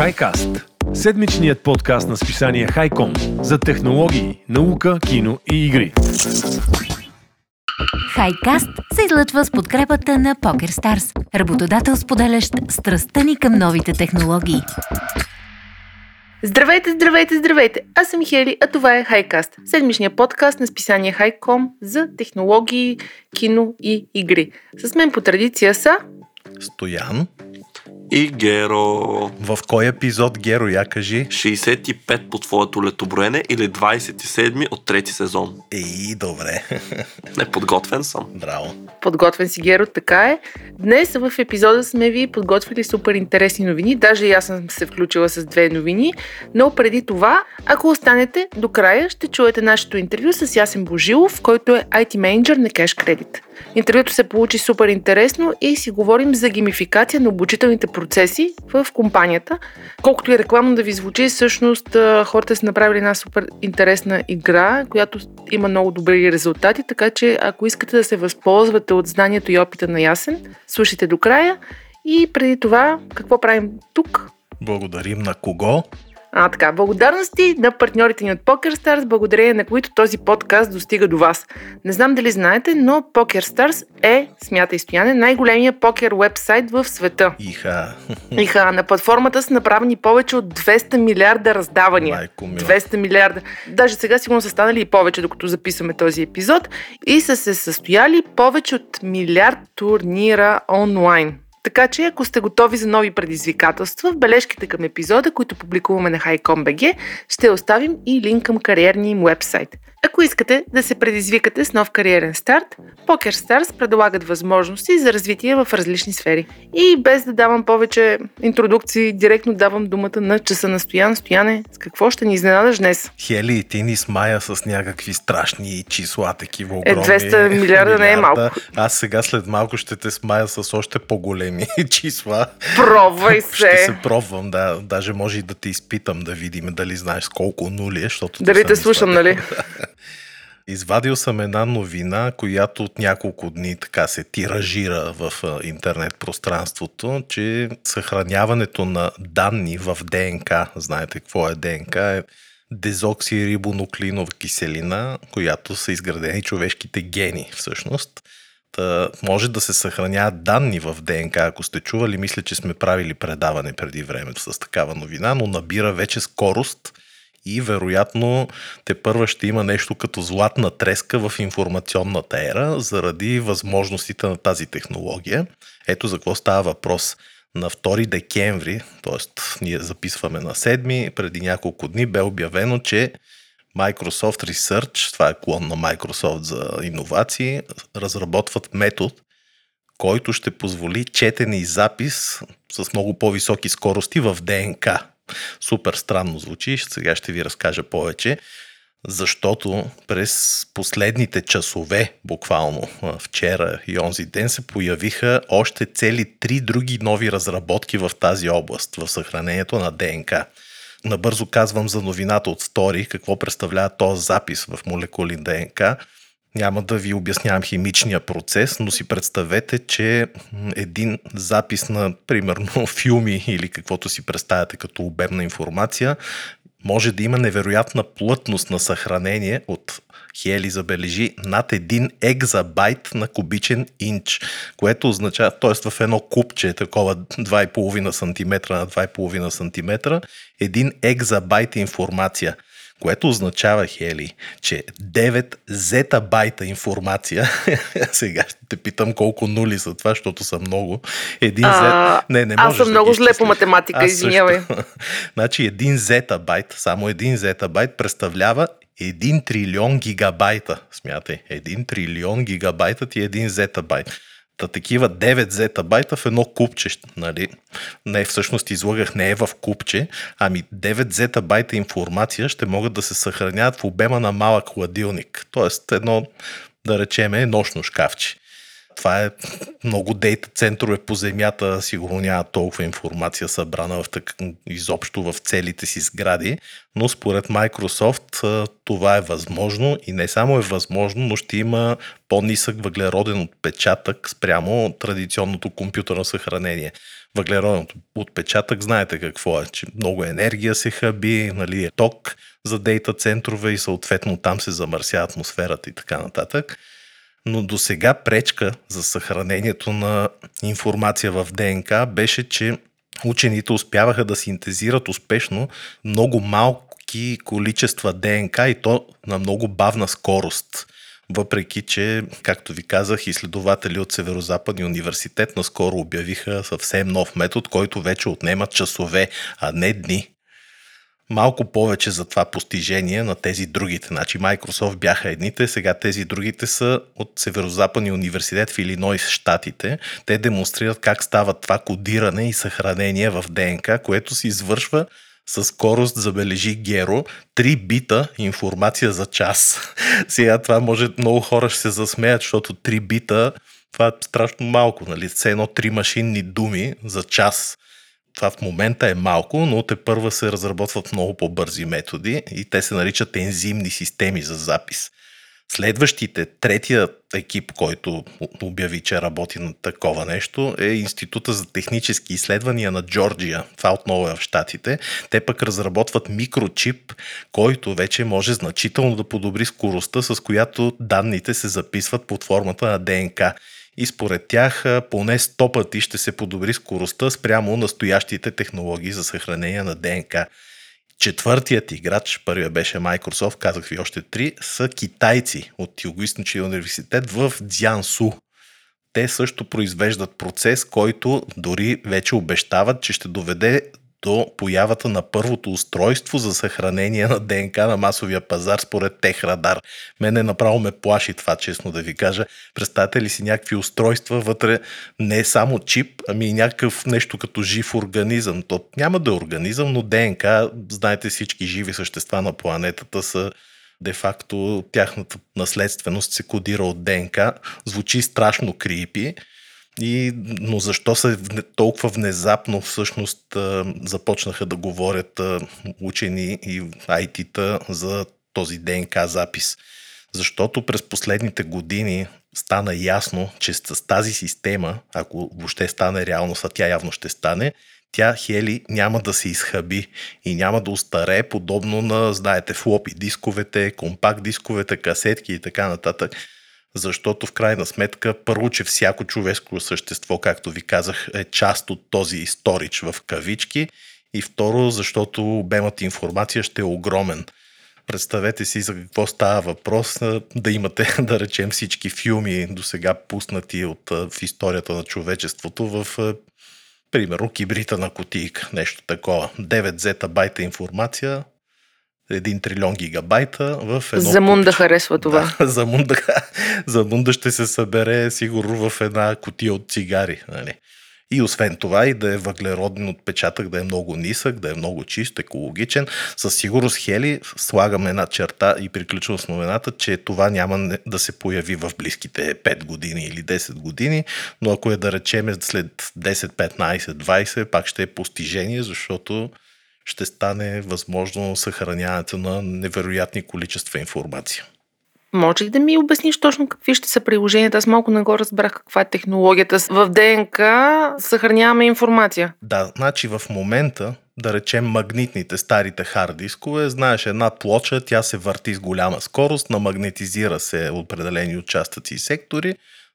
HiCast – седмичният подкаст на списание Хайком за технологии, наука, кино и игри. Хайкаст се излъчва с подкрепата на PokerStars, работодател споделящ страстта ни към новите технологии. Здравейте, здравейте, здравейте! Аз съм Хели, а това е Хайкаст, седмичният подкаст на списание Хайком за технологии, кино и игри. С мен по традиция са... Стоян. И Геро. В кой епизод, Геро, я кажи? 65 по твоето летоброене или 27 от трети сезон. Ей, добре. Не, подготвен съм. Браво. Подготвен си, Геро, така е. Днес в епизода сме ви подготвили супер интересни новини. Даже и аз съм се включила с две новини. Но преди това, ако останете до края, ще чуете нашето интервю с Ясен Божилов, който е IT менеджер на Cash Credit. Интервюто се получи супер интересно и си говорим за геймификация на обучителните процеси в компанията. Колкото и рекламно да ви звучи, всъщност хората са направили една супер интересна игра, която има много добри резултати, така че ако искате да се възползвате от знанието и опита на Ясен, слушайте до края. И преди това, какво правим тук? Благодарим на кого? А, така, благодарности на партньорите ни от PokerStars, благодарение на които този подкаст достига до вас. Не знам дали знаете, но PokerStars е, смята и стояне, най-големия покер вебсайт в света. Иха. Иха, на платформата са направени повече от 200 милиарда раздавания. Майко мила. 200 милиарда. Даже сега сигурно са станали и повече, докато записваме този епизод. И са се състояли повече от милиард турнира онлайн. Така че, ако сте готови за нови предизвикателства, в бележките към епизода, които публикуваме на HiCom.bg, ще оставим и линк към кариерния им вебсайт. Ако искате да се предизвикате с нов кариерен старт, PokerStars предлагат възможности за развитие в различни сфери. И без да давам повече интродукции, директно давам думата на часа на Стоян. Стояне, с какво ще ни изненадаш днес? Хели, ти ни смая с някакви страшни числа, такива Е, огромни. 200 милиарда не е малко. Аз сега след малко ще те смая с още по-големи числа. Пробвай се! Ще се пробвам, да. Даже може и да те изпитам да видим дали знаеш колко нули е, защото... Дали те слушам, нали? Извадил съм една новина, която от няколко дни така се тиражира в интернет пространството, че съхраняването на данни в ДНК, знаете какво е ДНК, е дезоксирибонуклеинова киселина, която са изградени човешките гени всъщност. Та, може да се съхраняват данни в ДНК. Ако сте чували, мисля, че сме правили предаване преди времето с такава новина, но набира вече скорост и вероятно те първа ще има нещо като златна треска в информационната ера заради възможностите на тази технология. Ето за какво става въпрос. На 2 декември, т.е. ние записваме на 7, преди няколко дни бе обявено, че Microsoft Research, това е клон на Microsoft за иновации, разработват метод, който ще позволи четене и запис с много по-високи скорости в ДНК. Супер странно звучи, сега ще ви разкажа повече, защото през последните часове, буквално вчера и онзи ден, се появиха още цели три други нови разработки в тази област, в съхранението на ДНК. Набързо казвам за новината от Story, какво представлява този запис в молекулин ДНК. Няма да ви обяснявам химичния процес, но си представете, че един запис на, примерно, филми или каквото си представяте като обемна информация, може да има невероятна плътност на съхранение от Хели забележи над 1 екзабайт на кубичен инч, което означава, т.е. в едно купче, такова 2,5 см на 2,5 см, 1 екзабайт информация което означава, Хели, че 9 зетабайта информация, сега ще те питам колко нули са това, защото са много. Един А, зет... Не, не аз съм да много зле по математика, извинявай. значи един зетабайт, само един зетабайт представлява 1 трилион гигабайта. Смятай, 1 трилион гигабайта ти е един зетабайт. Та такива 9 зетабайта в едно купче, нали? Не, всъщност излагах, не е в купче, ами 9 зетабайта информация ще могат да се съхраняват в обема на малък хладилник. Тоест едно, да речеме, нощно шкафче. Това е много дейта центрове по земята, сигурно няма толкова информация събрана в так... изобщо в целите си сгради, но според Microsoft това е възможно и не само е възможно, но ще има по-нисък въглероден отпечатък спрямо традиционното компютърно съхранение. въглероден отпечатък, знаете какво е, че много енергия се хаби, нали, е ток за дейта центрове и съответно там се замърсява атмосферата и така нататък. Но до сега пречка за съхранението на информация в ДНК беше, че учените успяваха да синтезират успешно много малки количества ДНК и то на много бавна скорост. Въпреки, че, както ви казах, изследователи от Северо-Западния университет наскоро обявиха съвсем нов метод, който вече отнема часове, а не дни малко повече за това постижение на тези другите. Значи Microsoft бяха едните, сега тези другите са от Северо-Западния университет в Илинойс, Штатите. Те демонстрират как става това кодиране и съхранение в ДНК, което се извършва с скорост, забележи Геро, 3 бита информация за час. Сега това може много хора ще се засмеят, защото 3 бита това е страшно малко, нали? Все едно три машинни думи за час. Това в момента е малко, но те първа се разработват много по-бързи методи и те се наричат ензимни системи за запис. Следващите, третият екип, който обяви, че работи на такова нещо, е Института за технически изследвания на Джорджия. Това отново е в Штатите. Те пък разработват микрочип, който вече може значително да подобри скоростта, с която данните се записват под формата на ДНК и според тях поне 100 пъти ще се подобри скоростта спрямо настоящите технологии за съхранение на ДНК. Четвъртият играч, първия беше Microsoft, казах ви още три, са китайци от Юго-Источния университет в Дзянсу. Те също произвеждат процес, който дори вече обещават, че ще доведе до появата на първото устройство за съхранение на ДНК на масовия пазар според Техрадар. Мене направо ме плаши това, честно да ви кажа. Представете ли си някакви устройства вътре, не само чип, ами и някакъв нещо като жив организъм. То няма да е организъм, но ДНК, знаете всички живи същества на планетата са де-факто тяхната наследственост се кодира от ДНК. Звучи страшно крипи, и, но защо се толкова внезапно всъщност започнаха да говорят учени и IT-та за този ДНК запис? Защото през последните години стана ясно, че с тази система, ако въобще стане реалност, а тя явно ще стане, тя Хели няма да се изхъби и няма да устарее подобно на, знаете, флопи дисковете, компакт дисковете, касетки и така нататък защото в крайна сметка първо, че всяко човешко същество, както ви казах, е част от този сторич в кавички и второ, защото обемът информация ще е огромен. Представете си за какво става въпрос да имате, да речем, всички филми до сега пуснати от, в историята на човечеството в примерно кибрита на кутийка, нещо такова. 9 зетабайта информация, 1 трилион гигабайта в едно За Мунда харесва това. Да, за, Мунда, за Мунда ще се събере сигурно в една котия от цигари. Нали? И освен това и да е въглероден отпечатък, да е много нисък, да е много чист, екологичен. Със сигурност Хели слагаме една черта и приключвам с новината, че това няма да се появи в близките 5 години или 10 години, но ако е да речеме след 10, 15, 20, пак ще е постижение, защото ще стане възможно съхраняването на невероятни количества информация. Може ли да ми обясниш точно какви ще са приложенията? Аз малко не го разбрах каква е технологията. В ДНК съхраняваме информация. Да, значи в момента, да речем магнитните старите хард дискове, знаеш една плоча, тя се върти с голяма скорост, намагнетизира се определени участъци и сектори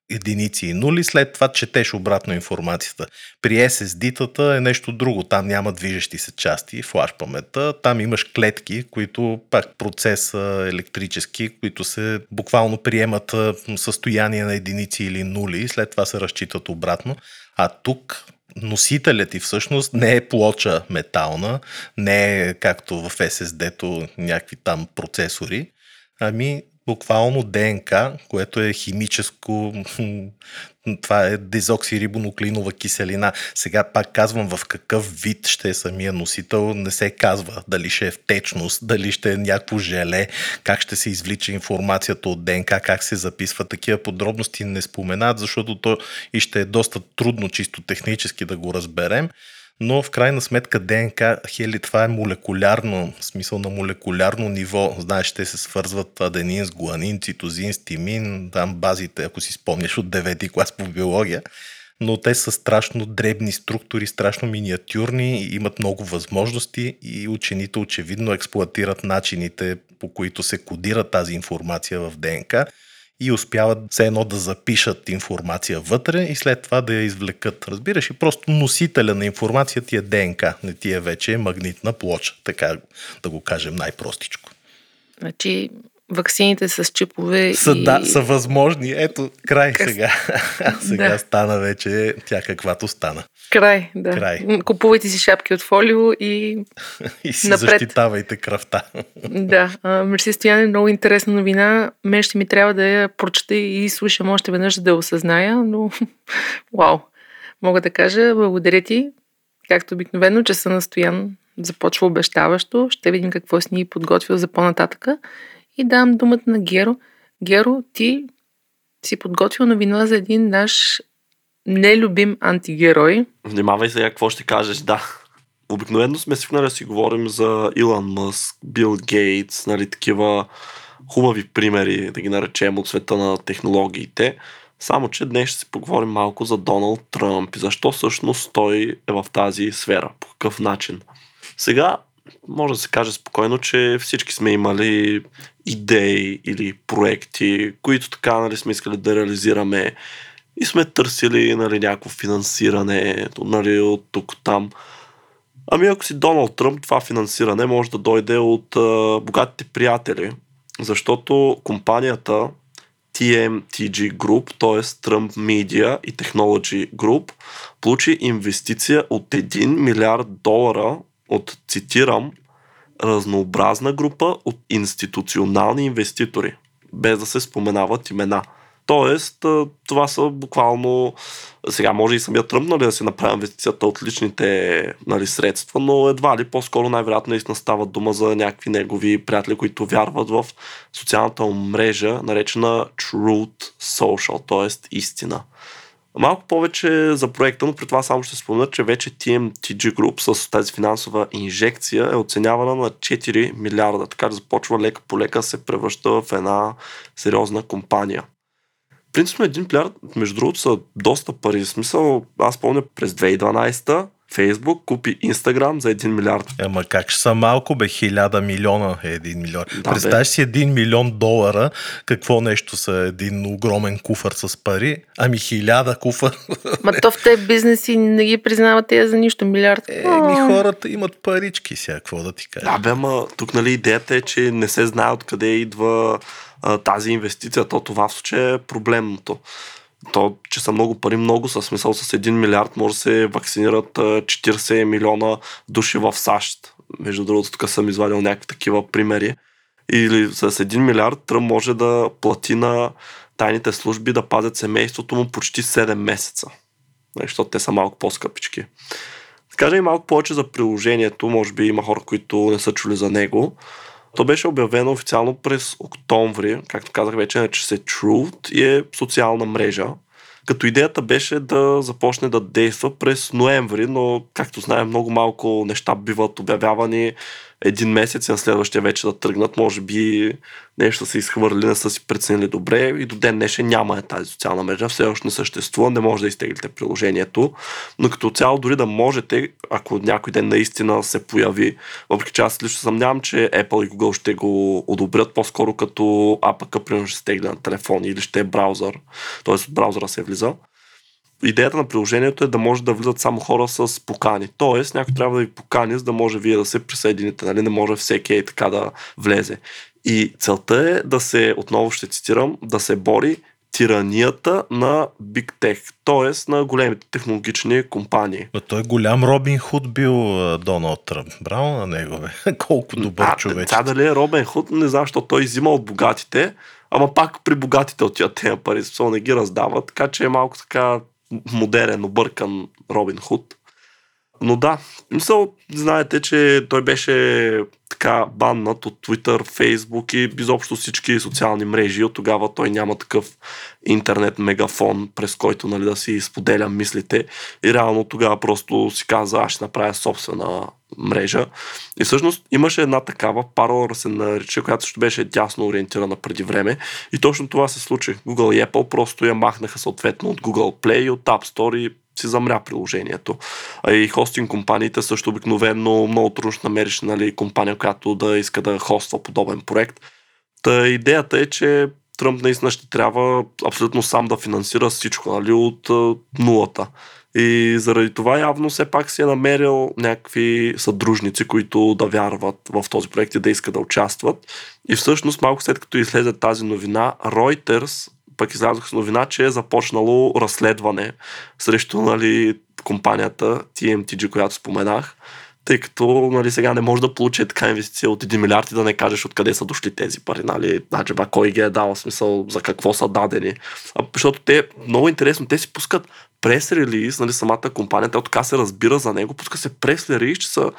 единици. И нули, след това четеш обратно информацията. При SSD-тата е нещо друго, там няма движещи се части, флаш паметта, там имаш клетки, които пак процеса електрически, които се буквално приемат състояние на единици или нули. И след това се разчитат обратно. А тук носителят ти всъщност не е плоча метална, не е както в SSD-то някакви там процесори, ами буквално ДНК, което е химическо, това е дезоксирибонуклеинова киселина. Сега пак казвам в какъв вид ще е самия носител, не се казва дали ще е в течност, дали ще е някакво желе, как ще се извлича информацията от ДНК, как се записва. Такива подробности не споменат, защото то и ще е доста трудно чисто технически да го разберем но в крайна сметка ДНК, хели, това е молекулярно, в смисъл на молекулярно ниво. Знаеш, те се свързват аденин с гуанин, цитозин, стимин, там базите, ако си спомняш от 9 клас по биология. но те са страшно дребни структури, страшно миниатюрни, имат много възможности и учените очевидно експлуатират начините, по които се кодира тази информация в ДНК и успяват все едно да запишат информация вътре и след това да я извлекат. Разбираш, и просто носителя на информацията е ДНК, не ти е вече магнитна плоча, така да го кажем най-простичко. Значи, ваксините с чипове Са, и... да, са възможни. Ето, край Как- сега. сега Да. стана вече тя каквато стана. Край, да. Край. Купувайте си шапки от фолио и И си Напред. защитавайте кръвта. да. Мерси Стояне, много интересна новина. Мен ще ми трябва да я прочета и слушам още веднъж, да осъзная, но вау. Мога да кажа, благодаря ти, както обикновено, че са настоян започва обещаващо. Ще видим какво си ни подготвил за по-нататъка. И давам думата на Геро. Геро, ти си подготвил новина за един наш нелюбим антигерой. Внимавай сега какво ще кажеш, да. Обикновено сме свикнали да си говорим за Илон Мъск, Бил Гейтс, нали, такива хубави примери, да ги наречем, от света на технологиите. Само, че днес ще си поговорим малко за Доналд Тръмп и защо всъщност той е в тази сфера, по какъв начин. Сега може да се каже спокойно, че всички сме имали идеи или проекти, които така нали, сме искали да реализираме и сме търсили нали, някакво финансиране нали, от тук там. Ами ако си Доналд Тръмп, това финансиране може да дойде от а, богатите приятели, защото компанията TMTG Group, т.е. Trump Media и Technology Group, получи инвестиция от 1 милиард долара от, цитирам, разнообразна група от институционални инвеститори, без да се споменават имена. Тоест, това са буквално... Сега може и самия Тръмп нали, да се направи инвестицията от личните нали, средства, но едва ли по-скоро най-вероятно наистина става дума за някакви негови приятели, които вярват в социалната мрежа, наречена Truth Social, т.е. истина. Малко повече за проекта, но при това само ще спомена, че вече TMTG Group с тази финансова инжекция е оценявана на 4 милиарда, така че започва лека по лека се превръща в една сериозна компания. Принципно един милиард, между другото, са доста пари. В смисъл, аз помня през 2012 Фейсбук купи Инстаграм за 1 милиард. Ама как ще са малко, бе, хиляда милиона е един милион. Да, Представяш си един милион долара, какво нещо са един огромен куфър с пари, ами хиляда куфър. Ма то в тези бизнеси не ги признават тези за нищо. Милиард. Еми хората имат парички сега, какво да ти кажа. Да, бе, ама тук нали идеята е, че не се знае откъде идва а, тази инвестиция. То това в случая е проблемното. То, че са много пари, много са. Смисъл с 1 милиард може да се вакцинират а, 40 милиона души в САЩ. Между другото, тук съм извадил някакви такива примери. Или с 1 милиард Тръмп може да плати на тайните служби да пазят семейството му почти 7 месеца. Защото те са малко по-скъпички. Да кажа и малко повече за приложението. Може би има хора, които не са чули за него. То беше обявено официално през октомври, както казах вече, нарича се Truth и е социална мрежа. Като идеята беше да започне да действа през ноември, но както знаем, много малко неща биват обявявани един месец и на следващия вече да тръгнат. Може би нещо са изхвърли, не са си преценили добре и до ден днешен няма е тази социална мрежа. Все още не съществува, не може да изтеглите приложението. Но като цяло дори да можете, ако някой ден наистина се появи, въпреки че аз лично съмнявам, че Apple и Google ще го одобрят по-скоро като АПК, примерно ще се тегли на телефон или ще е браузър, т.е. от браузъра се влиза. Идеята на приложението е да може да влизат само хора с покани. Тоест, някой трябва да ви покани, за да може вие да се присъедините. Нали? Не може всеки е така да влезе. И целта е да се, отново ще цитирам, да се бори тиранията на Big Tech, т.е. на големите технологични компании. Но той голям Робин Худ бил а, Доналд Тръмп. Браво на него, бе. Колко добър а, човек. Сега дали е Робен Худ, не знам, защото той взима от богатите, ама пак при богатите отиват тези пари, смисъл не ги раздава, така че е малко така модерен, объркан Робин Худ. Но да, мисъл, знаете, че той беше така баннат от Twitter, Facebook и изобщо всички социални мрежи. От тогава той няма такъв интернет мегафон, през който нали, да си споделя мислите. И реално тогава просто си каза, аз ще направя собствена мрежа. И всъщност имаше една такава, Parler се нарича, която също беше дясно ориентирана преди време. И точно това се случи. Google и Apple просто я махнаха съответно от Google Play и от App Store и си замря приложението. А и хостинг компаниите също обикновено много трудно ще намериш нали, компания, която да иска да хоства подобен проект. Та идеята е, че Тръмп наистина ще трябва абсолютно сам да финансира всичко нали, от нулата. И заради това явно все пак си е намерил някакви съдружници, които да вярват в този проект и да искат да участват. И всъщност малко след като излезе тази новина, Reuters пък излязох с новина, че е започнало разследване срещу нали, компанията TMTG, която споменах, тъй като нали, сега не може да получи така инвестиция от 1 милиард и да не кажеш откъде са дошли тези пари. Нали, значи, кой ги е дал, смисъл за какво са дадени. А, защото те, много интересно, те си пускат прес релиз, нали, самата компания, тя така се разбира за него, пуска се прес релиз, че са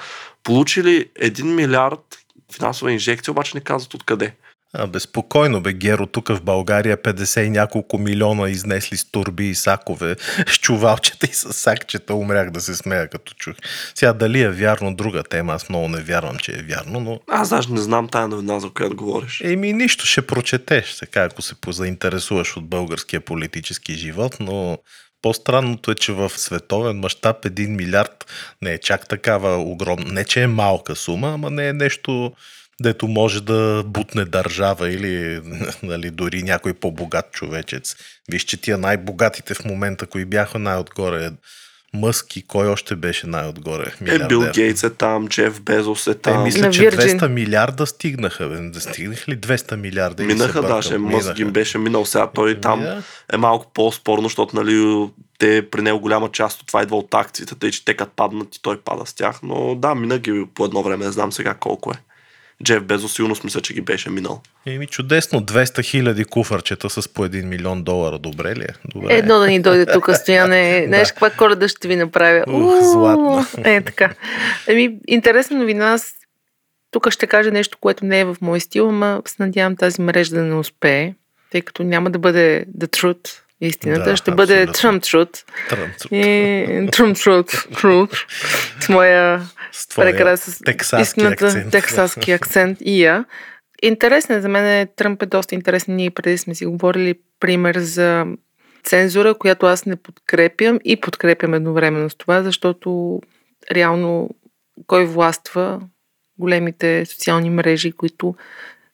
получили 1 милиард финансова инжекция, обаче не казват откъде. А, безпокойно бе, Геро, тук в България 50 и няколко милиона изнесли с турби и сакове, с чувалчета и с сакчета, умрях да се смея като чух. Сега дали е вярно друга тема, аз много не вярвам, че е вярно, но... Аз даже не знам тая новина, за която говориш. Еми нищо, ще прочетеш, така ако се заинтересуваш от българския политически живот, но по-странното е, че в световен мащаб 1 милиард не е чак такава огромна, не че е малка сума, ама не е нещо дето може да бутне държава или нали, дори някой по-богат човечец. Виж, че тия най-богатите в момента, кои бяха най-отгоре, Мъск и кой още беше най-отгоре? Е, Бил Гейтс е там, Джеф Безос е там. Е, мисля, че 200 милиарда стигнаха. Бе. Да стигнах ли 200 милиарда? Минаха, даже. Мъск им беше минал. Сега той е, там е малко по-спорно, защото нали, те при него голяма част от това идва от акциите, тъй че те като паднат и той пада с тях. Но да, мина ги по едно време, не знам сега колко е. Джеф Безос сигурно мисля, че ги беше минал. Еми чудесно, 200 хиляди куфарчета с по 1 милион долара, добре ли е? Добре. Едно да ни дойде тук, стояне. Знаеш каква коледа ще ви направя? Ух, златно. Е, така. Еми, интересна новина. Аз тук ще кажа нещо, което не е в мой стил, ама се надявам тази мрежа да не успее, тъй като няма да бъде The Truth, истината, Да, ще бъде абсолютно. Trump Truth. Тръмп, И Trump Truth, Truth. С моя с прекрасен тексаски истината, акцент. тексаски акцент и я. Интересен е за мен, е, Тръмп е доста интересен. Ние преди сме си говорили пример за цензура, която аз не подкрепям и подкрепям едновременно с това, защото реално кой властва големите социални мрежи, които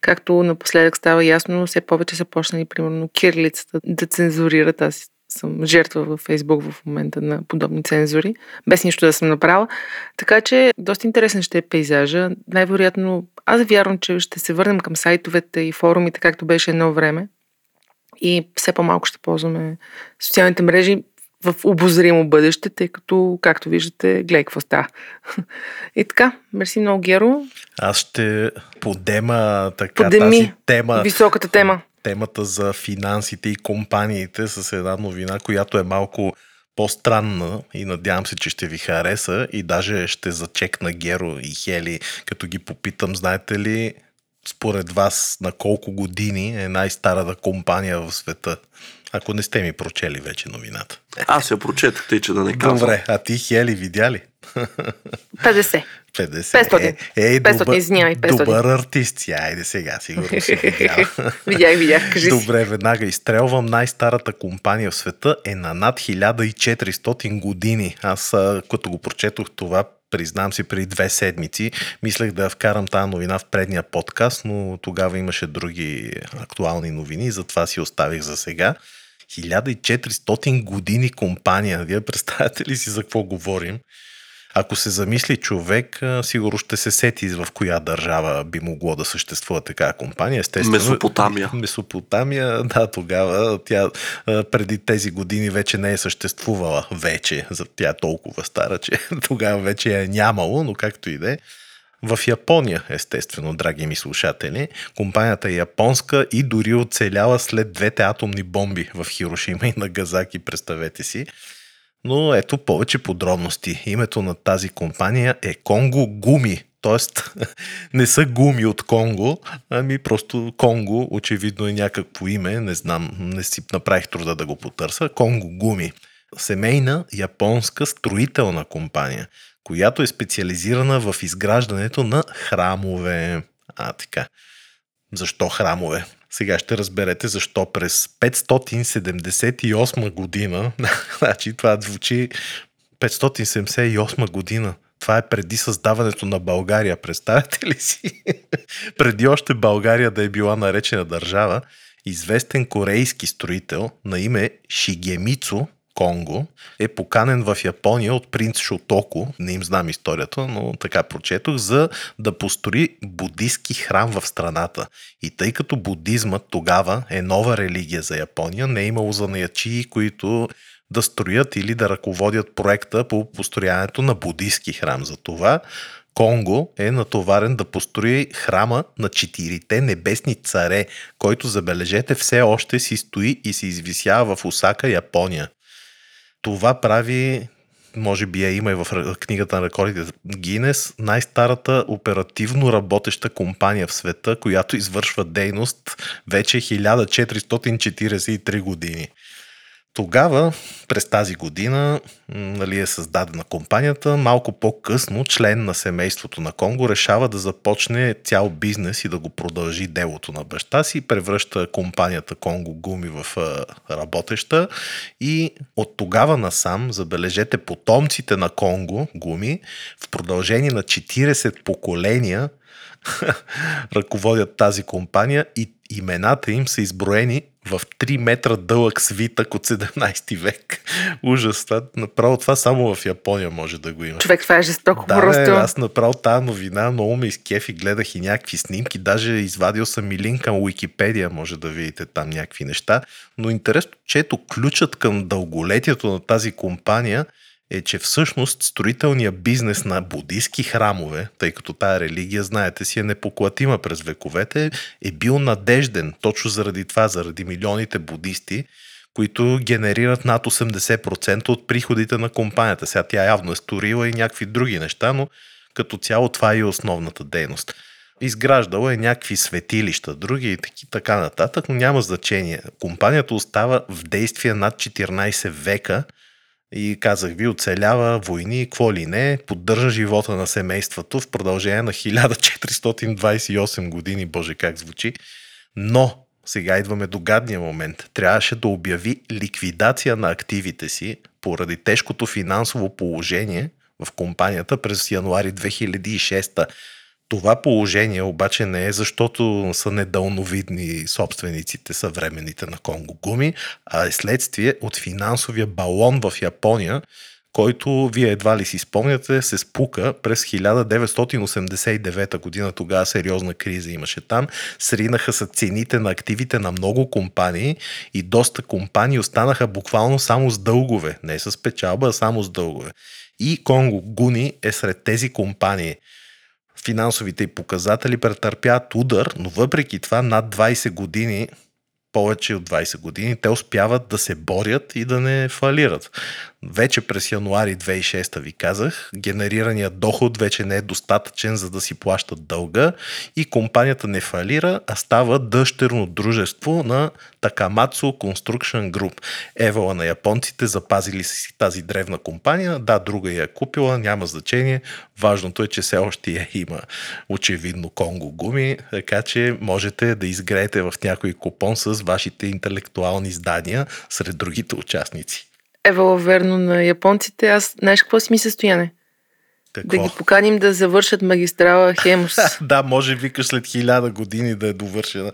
както напоследък става ясно, все повече са почнали, примерно, кирилицата да цензурират. Аз съм жертва във Фейсбук в момента на подобни цензури, без нищо да съм направила. Така че доста интересен ще е пейзажа. Най-вероятно, аз вярвам, че ще се върнем към сайтовете и форумите, както беше едно време. И все по-малко ще ползваме социалните мрежи в обозримо бъдеще, тъй като, както виждате, гледай какво става. И така, мерси много, Геро. Аз ще подема така Подеми тази тема. Високата тема. темата за финансите и компаниите с една новина, която е малко по-странна и надявам се, че ще ви хареса и даже ще зачекна Геро и Хели, като ги попитам, знаете ли според вас на колко години е най-старата компания в света? Ако не сте ми прочели вече новината. Аз я прочетох, тъй че да не казвам. Добре, а ти Хели видя ли? 50. 50. 500. Е, е, 500, добър, извинявай, 500. добър артист си. Айде сега, сигурно си видял. видях, видях, кажи. Добре, веднага изстрелвам. Най-старата компания в света е на над 1400 години. Аз, като го прочетох това, признам си, преди две седмици, мислех да вкарам тази новина в предния подкаст, но тогава имаше други актуални новини, затова си оставих за сега. 1400 години компания. Вие представяте ли си за какво говорим? Ако се замисли човек, сигурно ще се сети в коя държава би могло да съществува такава компания. Естествено, Месопотамия. Месопотамия, да, тогава тя преди тези години вече не е съществувала вече. За тя е толкова стара, че тогава вече я е нямало, но както и да е. В Япония, естествено, драги ми слушатели, компанията е японска и дори оцеляла след двете атомни бомби в Хирошима и Нагазаки, представете си. Но ето повече подробности. Името на тази компания е Конго Гуми. Тоест, не са гуми от Конго, ами просто Конго, очевидно е някакво име, не знам, не си направих труда да го потърса. Конго Гуми. Семейна японска строителна компания. Която е специализирана в изграждането на храмове. А, така. Защо храмове? Сега ще разберете защо през 578 година, значи това звучи 578 година, това е преди създаването на България, представете ли си? преди още България да е била наречена държава, известен корейски строител на име Шигемицу Конго е поканен в Япония от принц Шотоко, не им знам историята, но така прочетох, за да построи будистки храм в страната. И тъй като будизмът тогава е нова религия за Япония, не е имало занаячии, които да строят или да ръководят проекта по построяването на будистки храм. За това Конго е натоварен да построи храма на четирите небесни царе, който, забележете, все още си стои и се извисява в Осака, Япония. Това прави, може би я има и в книгата на рекордите Гинес, най-старата оперативно работеща компания в света, която извършва дейност вече 1443 години. Тогава, през тази година, нали, е създадена компанията. Малко по-късно, член на семейството на Конго решава да започне цял бизнес и да го продължи делото на баща си. Превръща компанията Конго Гуми в работеща и от тогава насам, забележете, потомците на Конго Гуми в продължение на 40 поколения ръководят тази компания и имената им са изброени в 3 метра дълъг свитък от 17 век. Ужас. Направо това само в Япония може да го има. Човек, това е жестоко да, просто. Да, аз направо тази новина много ме изкеф и гледах и някакви снимки. Даже извадил съм и линк към Уикипедия, може да видите там някакви неща. Но интересно, че ето ключът към дълголетието на тази компания – е, че всъщност строителният бизнес на будистки храмове, тъй като тая религия, знаете си, е непоклатима през вековете, е бил надежден точно заради това, заради милионите будисти, които генерират над 80% от приходите на компанията. Сега тя явно е сторила и някакви други неща, но като цяло това е и основната дейност. Изграждала е някакви светилища, други и така нататък, но няма значение. Компанията остава в действие над 14 века – и казах ви, оцелява войни, какво ли не, поддържа живота на семейството в продължение на 1428 години, боже как звучи. Но сега идваме до гадния момент. Трябваше да обяви ликвидация на активите си поради тежкото финансово положение в компанията през януари 2006 това положение обаче не е защото са недълновидни собствениците, съвременните на Конго гуми, а е следствие от финансовия балон в Япония, който вие едва ли си спомняте, се спука през 1989 година. Тогава сериозна криза имаше там. Сринаха се цените на активите на много компании и доста компании останаха буквално само с дългове. Не с печалба, а само с дългове. И Конго Гуни е сред тези компании – финансовите показатели претърпяват удар, но въпреки това над 20 години повече от 20 години, те успяват да се борят и да не фалират. Вече през януари 2006 ви казах, генерираният доход вече не е достатъчен за да си плащат дълга и компанията не фалира, а става дъщерно дружество на Takamatsu Construction Group. Евала на японците запазили си тази древна компания, да, друга я е купила, няма значение. Важното е, че все още я има очевидно Конго гуми, така че можете да изгреете в някой купон с вашите интелектуални издания сред другите участници. Ева, верно на японците. Аз, знаеш какво си ми състояне? Какво? Да ги поканим да завършат магистрала Хемус. да, може викаш след хиляда години да е довършена.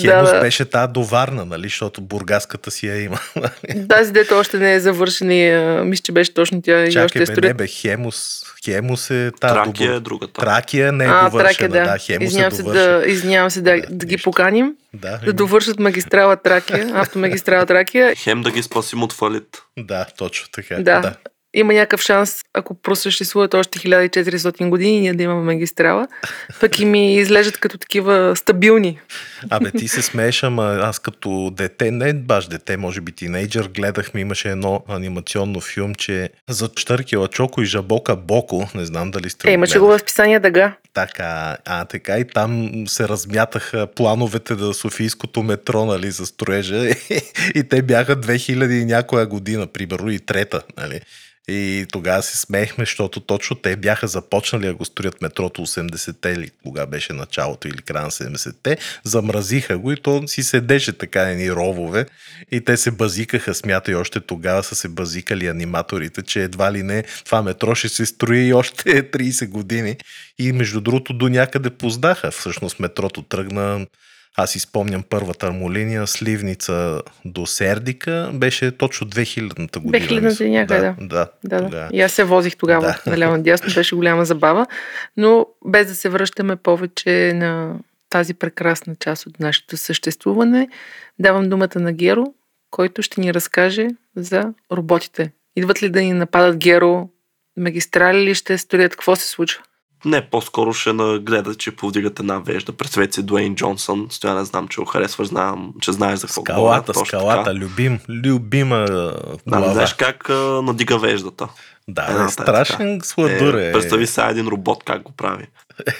Хемус да, да. беше тази доварна, нали, защото бургаската си я има. Тази дето още не е завършена и мисля, че беше точно тя. Чакай, и още е бе, не бе, Хемус, Хемус е тази Тракия добър... е другата. Тракия не е а, довършена, тракия, да. да. Хемус извинявам е се, да, извинявам се да, да, да ги поканим. Да, да довършат магистрала Тракия, автомагистрала Тракия. Хем да ги спасим от фалит. Да, точно така. Да. да има някакъв шанс, ако просъществуват още 1400 години, ние да имаме магистрала, пък и ми излежат като такива стабилни. Абе, ти се смееш, ама аз като дете, не баш дете, може би тинейджър, гледахме, имаше едно анимационно филм, че за Штъркела Чоко и Жабока Боко, не знам дали сте Е, имаше го в списание Дъга. Така, а така и там се размятаха плановете на Софийското метро, нали, за строежа и те бяха 2000 и някоя година, примерно и трета, нали. И тогава се смеехме, защото точно те бяха започнали да го строят метрото 80-те или кога беше началото или края на 70-те, замразиха го и то си седеше така едни ровове. И те се базикаха, смятай, още тогава са се базикали аниматорите, че едва ли не това метро ще се строи още 30 години. И между другото до някъде познаха. Всъщност метрото тръгна аз си спомням първата му линия, Сливница до Сердика, беше точно 2000-та година. 2000-та някъде, да. Да, да, да. И аз се возих тогава да. наляво надясно, беше голяма забава, но без да се връщаме повече на тази прекрасна част от нашето съществуване, давам думата на Геро, който ще ни разкаже за роботите. Идват ли да ни нападат Геро, магистрали ли ще строят, какво се случва? Не, по-скоро ще нагледа, че повдигат една вежда. Представете си Дуейн Джонсън. Стоя не знам, че го харесваш, знам, че знаеш за какво Скалата, говоря, скалата, така. любим, любима да, не знаеш как а, надига веждата. Да, Една, е страшен сладур е. Представи сега един робот как го прави.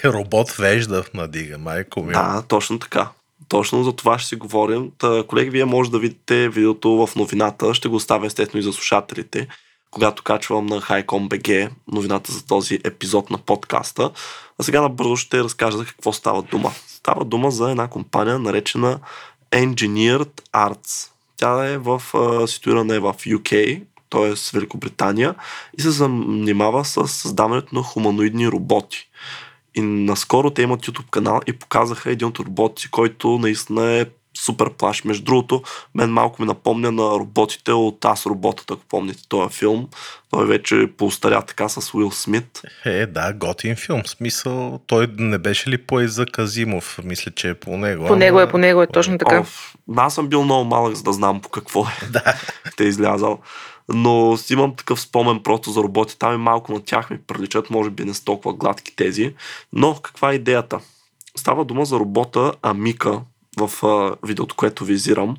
Е, робот вежда надига, майко ми. Да, точно така. Точно за това ще си говорим. Та, колеги, вие може да видите видеото в новината. Ще го оставя естествено и за слушателите когато качвам на HiCom.bg новината за този епизод на подкаста. А сега набързо ще разкажа за какво става дума. Става дума за една компания, наречена Engineered Arts. Тя е в, ситуирана е в UK, т.е. Великобритания, и се занимава с създаването на хуманоидни роботи. И наскоро те имат YouTube канал и показаха един от роботи, който наистина е супер плаш. Между другото, мен малко ми напомня на роботите от Аз роботата, ако помните този филм. Той вече поостаря така с Уил Смит. Е, да, готин филм. В смисъл, той не беше ли по за Казимов? Мисля, че е по него. По него е, по него е, точно така. О, аз съм бил много малък, за да знам по какво е. Да. Те е излязал. Но си имам такъв спомен просто за роботи. Там и малко на тях ми приличат, може би не с толкова гладки тези. Но каква е идеята? Става дума за робота Амика, в а, видеото, което визирам.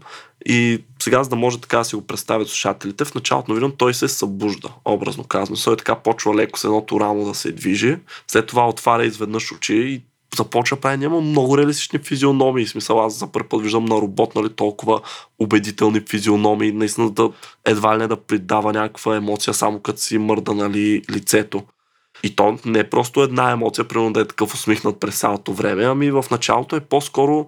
И сега, за да може така да си го представят слушателите, в началото на видеото той се събужда, образно казано. Той така почва леко с едното рамо да се движи, след това отваря изведнъж очи и започва прави няма много реалистични физиономии. В смисъл, аз за първи път виждам на робот, нали, толкова убедителни физиономии, наистина да едва ли не да придава някаква емоция, само като си мърда нали, лицето. И то не е просто една емоция, примерно да е такъв усмихнат през цялото време, ами в началото е по-скоро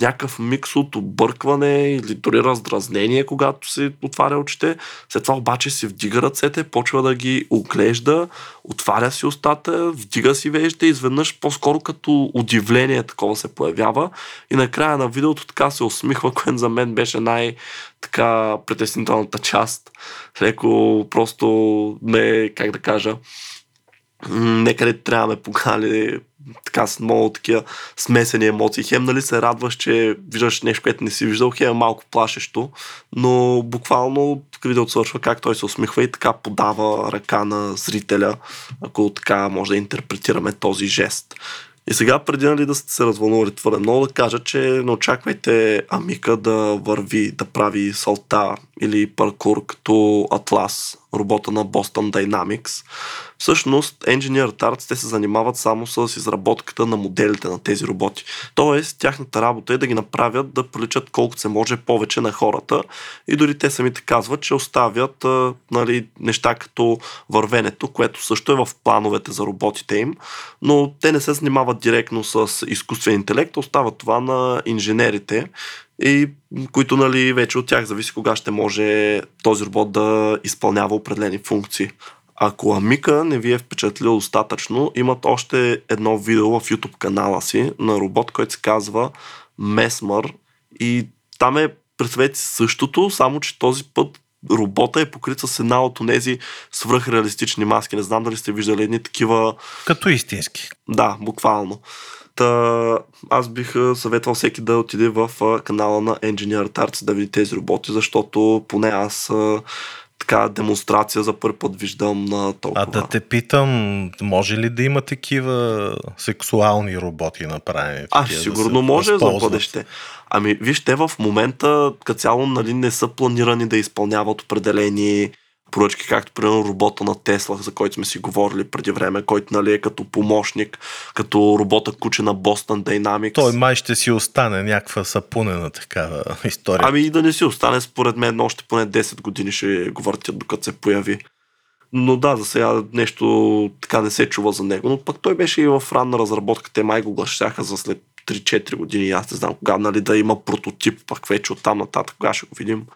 някакъв микс от объркване или дори раздразнение, когато се отваря очите. След това обаче си вдига ръцете, почва да ги оглежда, отваря си устата, вдига си веждите и изведнъж по-скоро като удивление такова се появява. И накрая на видеото така се усмихва, което за мен беше най- така притеснителната част. Леко просто ме, как да кажа, некъде трябва да ме покали така с много такива смесени емоции. Хем, нали се радваш, че виждаш нещо, което не си виждал, хем е малко плашещо, но буквално видеото свършва как той се усмихва и така подава ръка на зрителя, ако така може да интерпретираме този жест. И сега, преди нали, да сте се развълнували твърде много, да кажа, че не очаквайте Амика да върви, да прави салта или паркур като Атлас, робота на Boston Dynamics. Всъщност, Engineer Arts те се занимават само с изработката на моделите на тези роботи. Тоест, тяхната работа е да ги направят да приличат колкото се може повече на хората и дори те самите казват, че оставят нали, неща като вървенето, което също е в плановете за роботите им, но те не се занимават директно с изкуствен интелект, остават това на инженерите и които нали, вече от тях зависи кога ще може този робот да изпълнява определени функции. Ако Амика не ви е впечатлил достатъчно, имат още едно видео в YouTube канала си на робот, който се казва Mesmer и там е представете същото, само че този път робота е покрит с една от тези свръхреалистични маски. Не знам дали сте виждали едни такива... Като истински. Да, буквално. Та, аз бих съветвал всеки да отиде в канала на Engineer Arts да види тези роботи, защото поне аз така демонстрация за първи път виждам на толкова. А да те питам, може ли да има такива сексуални роботи направени? А, сигурно да може за бъдеще. Ами, вижте, в момента като цяло нали, не са планирани да изпълняват определени поръчки, както примерно робота на Тесла, за който сме си говорили преди време, който нали, е като помощник, като робота куче на Boston Dynamics. Той май ще си остане някаква сапунена такава история. Ами и да не си остане, според мен още поне 10 години ще го въртят докато се появи. Но да, за сега нещо така не се чува за него. Но пък той беше и в ранна разработка. Те май го глашаха за след 3-4 години. Аз не знам кога нали, да има прототип, пък вече оттам нататък, кога ще го видим.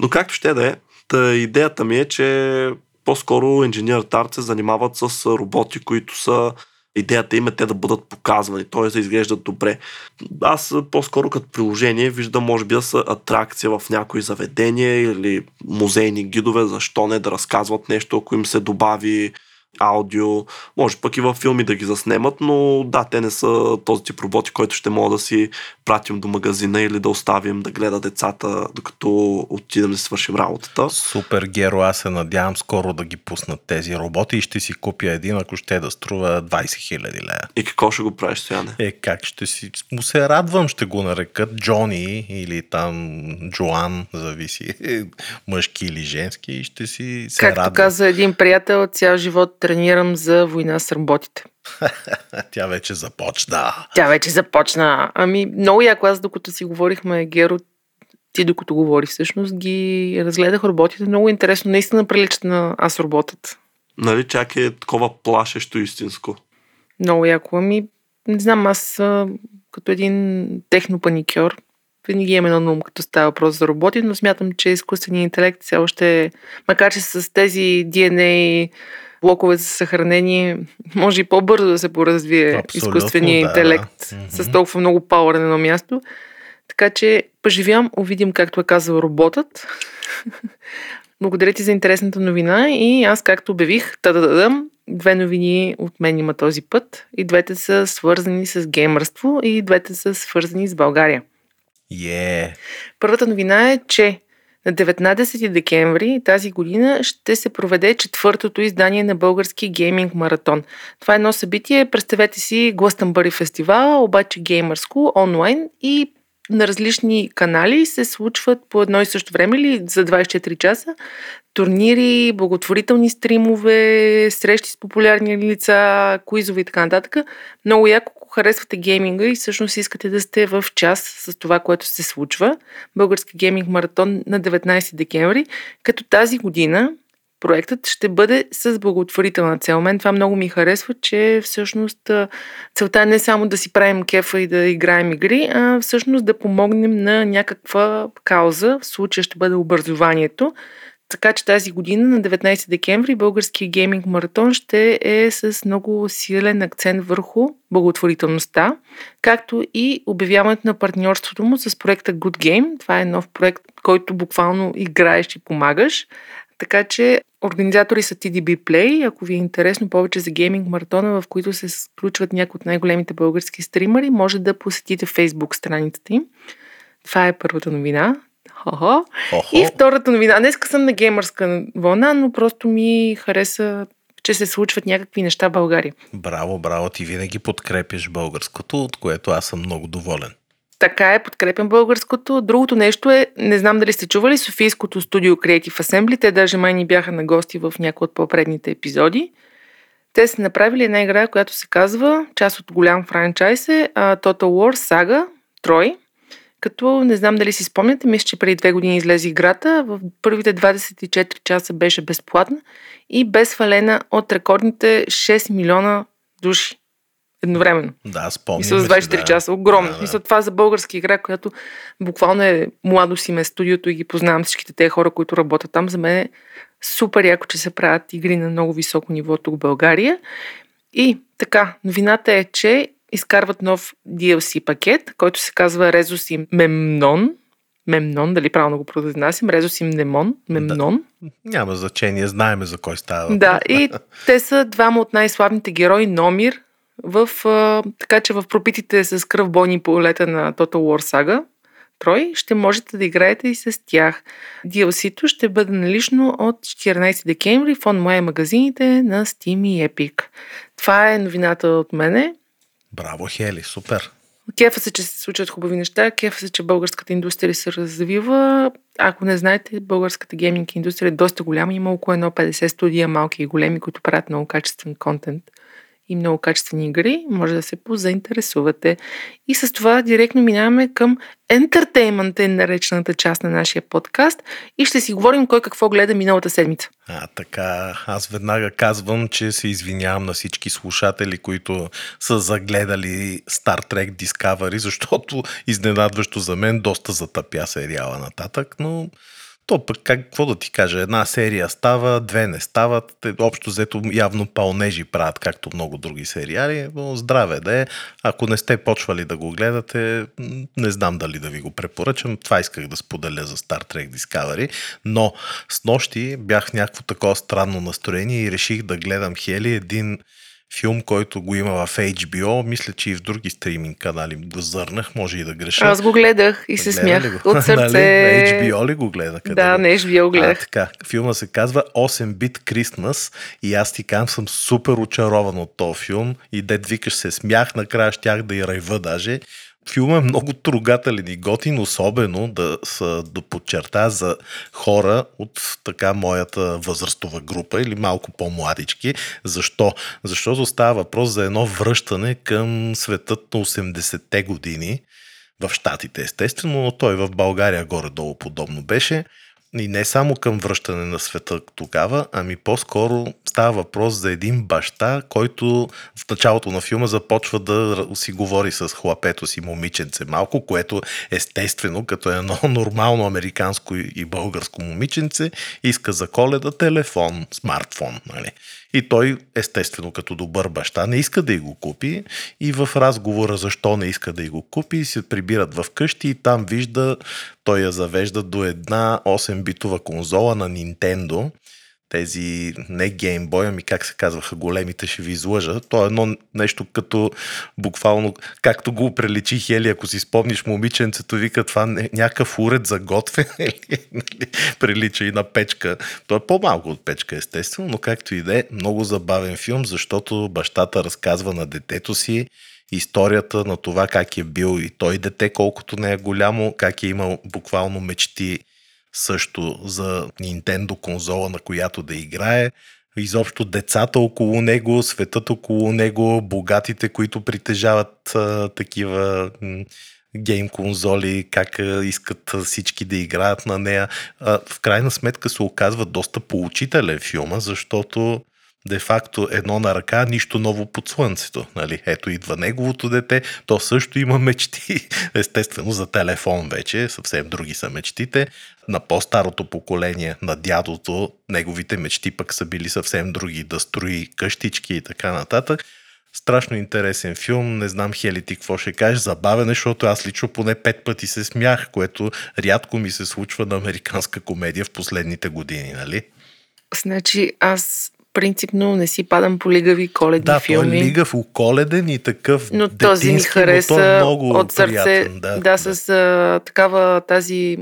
Но както ще да е, та идеята ми е, че по-скоро Engineer Art се занимават с роботи, които са идеята им е те да бъдат показвани, т.е. да изглеждат добре. Аз по-скоро като приложение виждам, може би да са атракция в някои заведения или музейни гидове, защо не да разказват нещо, ако им се добави аудио, може пък и във филми да ги заснемат, но да, те не са този тип роботи, който ще мога да си пратим до магазина или да оставим да гледа децата, докато отидем да свършим работата. Супер, Геро, аз се надявам скоро да ги пуснат тези роботи и ще си купя един, ако ще да струва 20 000 лея. И какво ще го правиш, Стояне? Е, как ще си... Му се радвам, ще го нарекат Джони или там Джоан, зависи мъжки или женски и ще си се Както радвам. каза един приятел, цял живот тренирам за война с роботите. Тя вече започна. Тя вече започна. Ами, много яко аз, докато си говорихме, Геро, ти докато говори всъщност, ги разгледах роботите. Много интересно. Наистина приличат на аз роботът. Нали, чак е такова плашещо истинско. Много яко. Ами, не знам, аз като един технопаникьор, винаги имам едно на ум, като става въпрос за роботи, но смятам, че изкуственият интелект все още, макар че с тези DNA блокове за съхранение, може и по-бързо да се поразвие Абсолютно, изкуствения да. интелект Мгм. с толкова много пауър на едно място. Така че поживям, увидим както е казал роботът. Благодаря ти за интересната новина и аз както обявих, та-да-да-дам, две новини от мен има този път и двете са свързани с геймърство и двете са свързани с България. Е, Първата новина е, че на 19 декември тази година ще се проведе четвъртото издание на български гейминг маратон. Това е едно събитие, представете си Глъстънбъри фестивал, обаче геймърско, онлайн и на различни канали се случват по едно и също време или за 24 часа турнири, благотворителни стримове, срещи с популярни лица, куизове и така нататък. Много яко, ако харесвате гейминга и всъщност искате да сте в час с това, което се случва. Български гейминг маратон на 19 декември, като тази година проектът ще бъде с благотворителна цел. Мен това много ми харесва, че всъщност целта е не само да си правим кефа и да играем игри, а всъщност да помогнем на някаква кауза. В случая ще бъде образованието. Така че тази година на 19 декември българския гейминг маратон ще е с много силен акцент върху благотворителността, както и обявяването на партньорството му с проекта Good Game. Това е нов проект, който буквално играеш и помагаш. Така че организатори са TDB Play. Ако ви е интересно повече за гейминг маратона, в които се включват някои от най-големите български стримари, може да посетите Facebook страницата им. Това е първата новина. Хо-хо. Охо. И втората новина. Днеска съм на геймърска вълна, но просто ми хареса, че се случват някакви неща в България. Браво, браво, ти винаги подкрепяш българското, от което аз съм много доволен. Така е, подкрепям българското. Другото нещо е, не знам дали сте чували, Софийското студио Creative Assembly. Те даже май ни бяха на гости в някои от по-предните епизоди. Те са направили една игра, която се казва, част от голям франчайз е Total War Saga Трой. Като не знам дали си спомняте, мисля, че преди две години излезе играта. В първите 24 часа беше безплатна и бе свалена от рекордните 6 милиона души едновременно. Да, спомням. Мисля, за 24 часа. Огромно. Да, Мисля, това за български игра, която буквално е младост им е студиото и ги познавам всичките тези хора, които работят там. За мен е супер яко, че се правят игри на много високо ниво тук в България. И така, новината е, че изкарват нов DLC пакет, който се казва Резус и Мемнон. Мемнон, дали правилно го произнасям? Резус и Мнемон. Мемнон. Да. Няма значение, знаеме за кой става. Да, и те са двама от най-славните герои, Номир, в, а, така че в пропитите с кръв бойни полета на Total War Saga, Трой, ще можете да играете и с тях. DLC-то ще бъде налично от 14 декември в онлайн магазините на Steam и Epic. Това е новината от мене. Браво, Хели, супер. Кефа се, че се случват хубави неща, кефа се, че българската индустрия се развива. ако не знаете, българската гейминг индустрия е доста голяма. Има около едно 50 студия, малки и големи, които правят много качествен контент и много качествени игри, може да се позаинтересувате. И с това директно минаваме към ентертеймент, е наречената част на нашия подкаст и ще си говорим кой какво гледа миналата седмица. А, така, аз веднага казвам, че се извинявам на всички слушатели, които са загледали Star Trek Discovery, защото изненадващо за мен доста затъпя сериала нататък, но то пък, как, какво да ти кажа, една серия става, две не стават, общо взето явно пълнежи правят, както много други сериали, но здраве да е. Ако не сте почвали да го гледате, не знам дали да ви го препоръчам, това исках да споделя за Star Trek Discovery, но с нощи бях в някакво такова странно настроение и реших да гледам Хели един филм, който го има в HBO. Мисля, че и в други стриминг канали го зърнах, може и да греша. Аз го гледах и се смях от сърце. нали? На HBO ли го гледа? Къде да, на HBO гледах. А, така. Филма се казва 8 Bit Christmas и аз ти казвам, съм супер очарован от този филм и дед викаш се смях, накрая щях да и райва даже. Филма е много трогателен и готин, особено да се доподчерта за хора от така моята възрастова група или малко по-младички. Защо? Защото става въпрос за едно връщане към светът на 80-те години в Штатите, естествено, но той в България горе-долу подобно беше. И не само към връщане на света тогава, ами по-скоро става въпрос за един баща, който в началото на филма започва да си говори с хлапето си момиченце малко, което естествено, като едно нормално американско и българско момиченце, иска за коледа телефон, смартфон. Нали? И той, естествено, като добър баща, не иска да й го купи и в разговора защо не иска да й го купи, се прибират в къщи и там вижда, той я завежда до една 8-битова конзола на Nintendo, тези не геймбой, ами как се казваха големите, ще ви излъжа. То е едно нещо като буквално, както го преличи Хели, ако си спомниш момиченцето, вика това не, някакъв уред за готвене, нали? прилича и на печка. То е по-малко от печка, естествено, но както и да е, много забавен филм, защото бащата разказва на детето си историята на това как е бил и той дете, колкото не е голямо, как е имал буквално мечти също за Nintendo конзола, на която да играе. Изобщо децата около него, светът около него, богатите, които притежават а, такива гейм конзоли, как искат всички да играят на нея. В крайна сметка се оказва доста поучителен филма, защото де-факто едно на ръка, нищо ново под слънцето. Нали? Ето идва неговото дете, то също има мечти, естествено за телефон вече, съвсем други са мечтите. На по-старото поколение, на дядото, неговите мечти пък са били съвсем други, да строи къщички и така нататък. Страшно интересен филм, не знам Хели ти какво ще кажеш, забавен е, защото аз лично поне пет пъти се смях, което рядко ми се случва на американска комедия в последните години, нали? Значи аз принципно не си падам по лигави коледни да, филми. Да, той е лигав, коледен и такъв Но този ми хареса е много от сърце. Приятен, да, да, да, с а, такава тази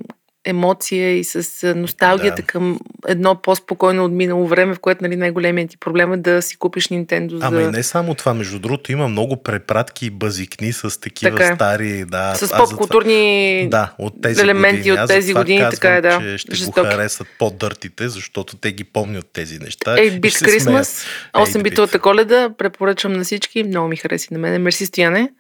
емоция и с носталгията да. към едно по-спокойно от минало време, в което нали, най-големият ти проблем е да си купиш Nintendo. Ама за... и не само това, между другото, има много препратки и базикни с такива така е. стари, да. С поп-културни да, от тези елементи години. от тези години, казвам, така е, да. Че ще Жестоки. го харесат по-дъртите, защото те ги помнят тези неща. 8 Bit Christmas, 8 битовата коледа, препоръчвам на всички, много ми хареси на мен. Мерси, Стояне.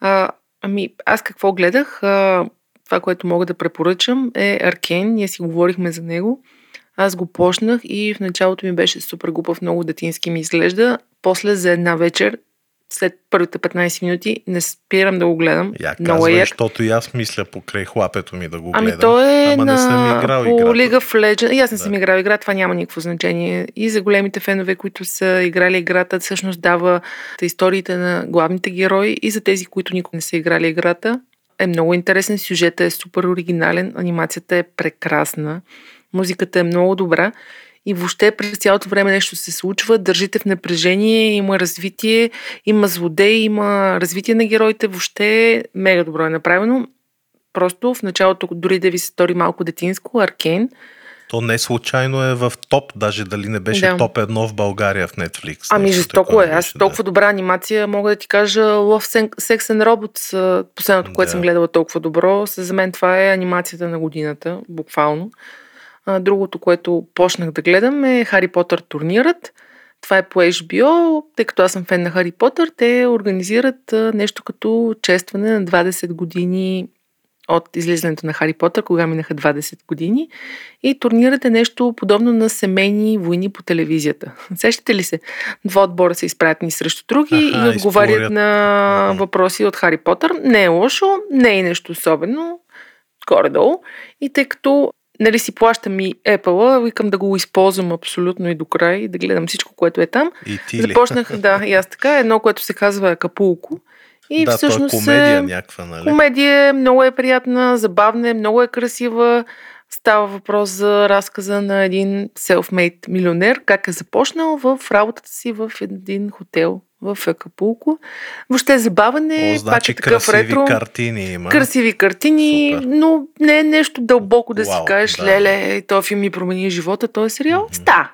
А, ами, аз какво гледах? А, това, което мога да препоръчам е Аркен. Ние си говорихме за него. Аз го почнах и в началото ми беше супер глупав, много детински ми изглежда. После за една вечер, след първите 15 минути, не спирам да го гледам. Я много казвай, е. защото и аз мисля покрай хлапето ми да го гледам. Ами то е Ама на... не съм играл по играта. League of Legends. И аз не Да. съм играл игра, това няма никакво значение. И за големите фенове, които са играли играта, всъщност дава историите на главните герои и за тези, които никога не са играли играта. Е много интересен, сюжетът е супер оригинален, анимацията е прекрасна, музиката е много добра и въобще през цялото време нещо се случва, държите в напрежение, има развитие, има злодей, има развитие на героите, въобще мега добро е направено. Просто в началото, дори да ви се стори малко детинско, Аркен, То не случайно е в топ, даже дали не беше Да. топ едно в България в Netflix. Ами жестоко е. Аз толкова добра анимация мога да ти кажа Love Sex and Robots. Последното, което Да. съм гледала толкова добро. За мен това е анимацията на годината, буквално. Другото, което почнах да гледам е Хари Потър турнирът. Това е по HBO, тъй като аз съм фен на Хари Потър, те организират нещо като честване на 20 години от излизането на Хари Потър, кога минаха 20 години. И турнирът е нещо подобно на семейни войни по телевизията. Сещате ли се? Два отбора се изправят ни срещу други Аха, и отговарят изпорят. на въпроси от Хари Потър. Не е лошо, не е нещо особено, горе-долу. И тъй като нали си плащам и Apple, викам да го използвам абсолютно и до край, да гледам всичко, което е там. И ти ли? Започнах, да, и аз така, едно, което се казва Акапулко. И да, всъщност то е комедия е- някаква, нали? Комедия е много е приятна, забавна е, много е красива. Става въпрос за разказа на един self-made милионер, как е започнал в работата си в един хотел в Акапулко. Въобще забавен е, О, значи пак е такъв красиви ретро. картини има. Красиви картини, Супер. но не е нещо дълбоко да си Уау, кажеш, да. леле, този филм ми промени живота, този сериал. Мгм. Ста.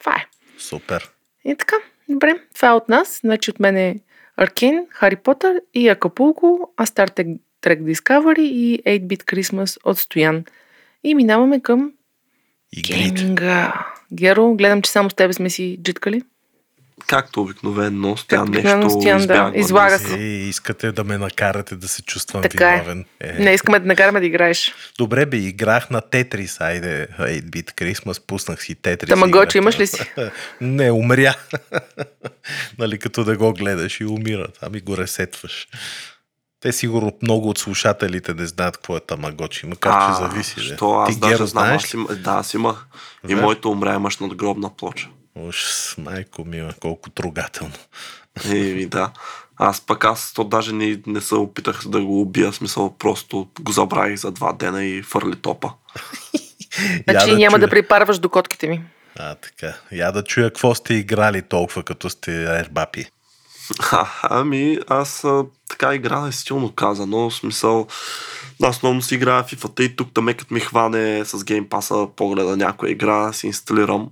Това е. Супер. И така, добре, това е от нас. Значи от мен е Аркин, Хари Потър и Акапулко, а Star Trek Discovery и 8-Bit Christmas от Стоян. И минаваме към Игрите. гейминга. Геро, гледам, че само с тебе сме си джиткали. Както обикновено, Стоян нещо Стоян, да, излага да се. Е, искате да ме накарате да се чувствам Така е. виновен. Е. Не искаме да накараме да играеш. Добре бе, играх на Тетрис, айде, 8-bit Christmas, пуснах си Тетрис. Тамагочи имаш ли си? Не, умря. нали, като да го гледаш и умират, ами го ресетваш. Те сигурно много от слушателите не знаят какво е тамагочи, макар че зависи. Що аз Ти даже знам, знаеш аз ли? да, аз имах. И моето умря имаш надгробна плоча. Уж, майко мила, колко трогателно. Еми да. Аз пък аз то даже не, не се опитах да го убия, смисъл просто го забравих за два дена и фърли топа. Значи Я няма чуя. да припарваш до котките ми. А, така. Я да чуя какво сте играли толкова, като сте ербапи. А, ами, аз а, така игра е стилно казано, в смисъл, аз много си играя в FIFA и тук там като ми хване с геймпаса погледа някоя игра, си инсталирам.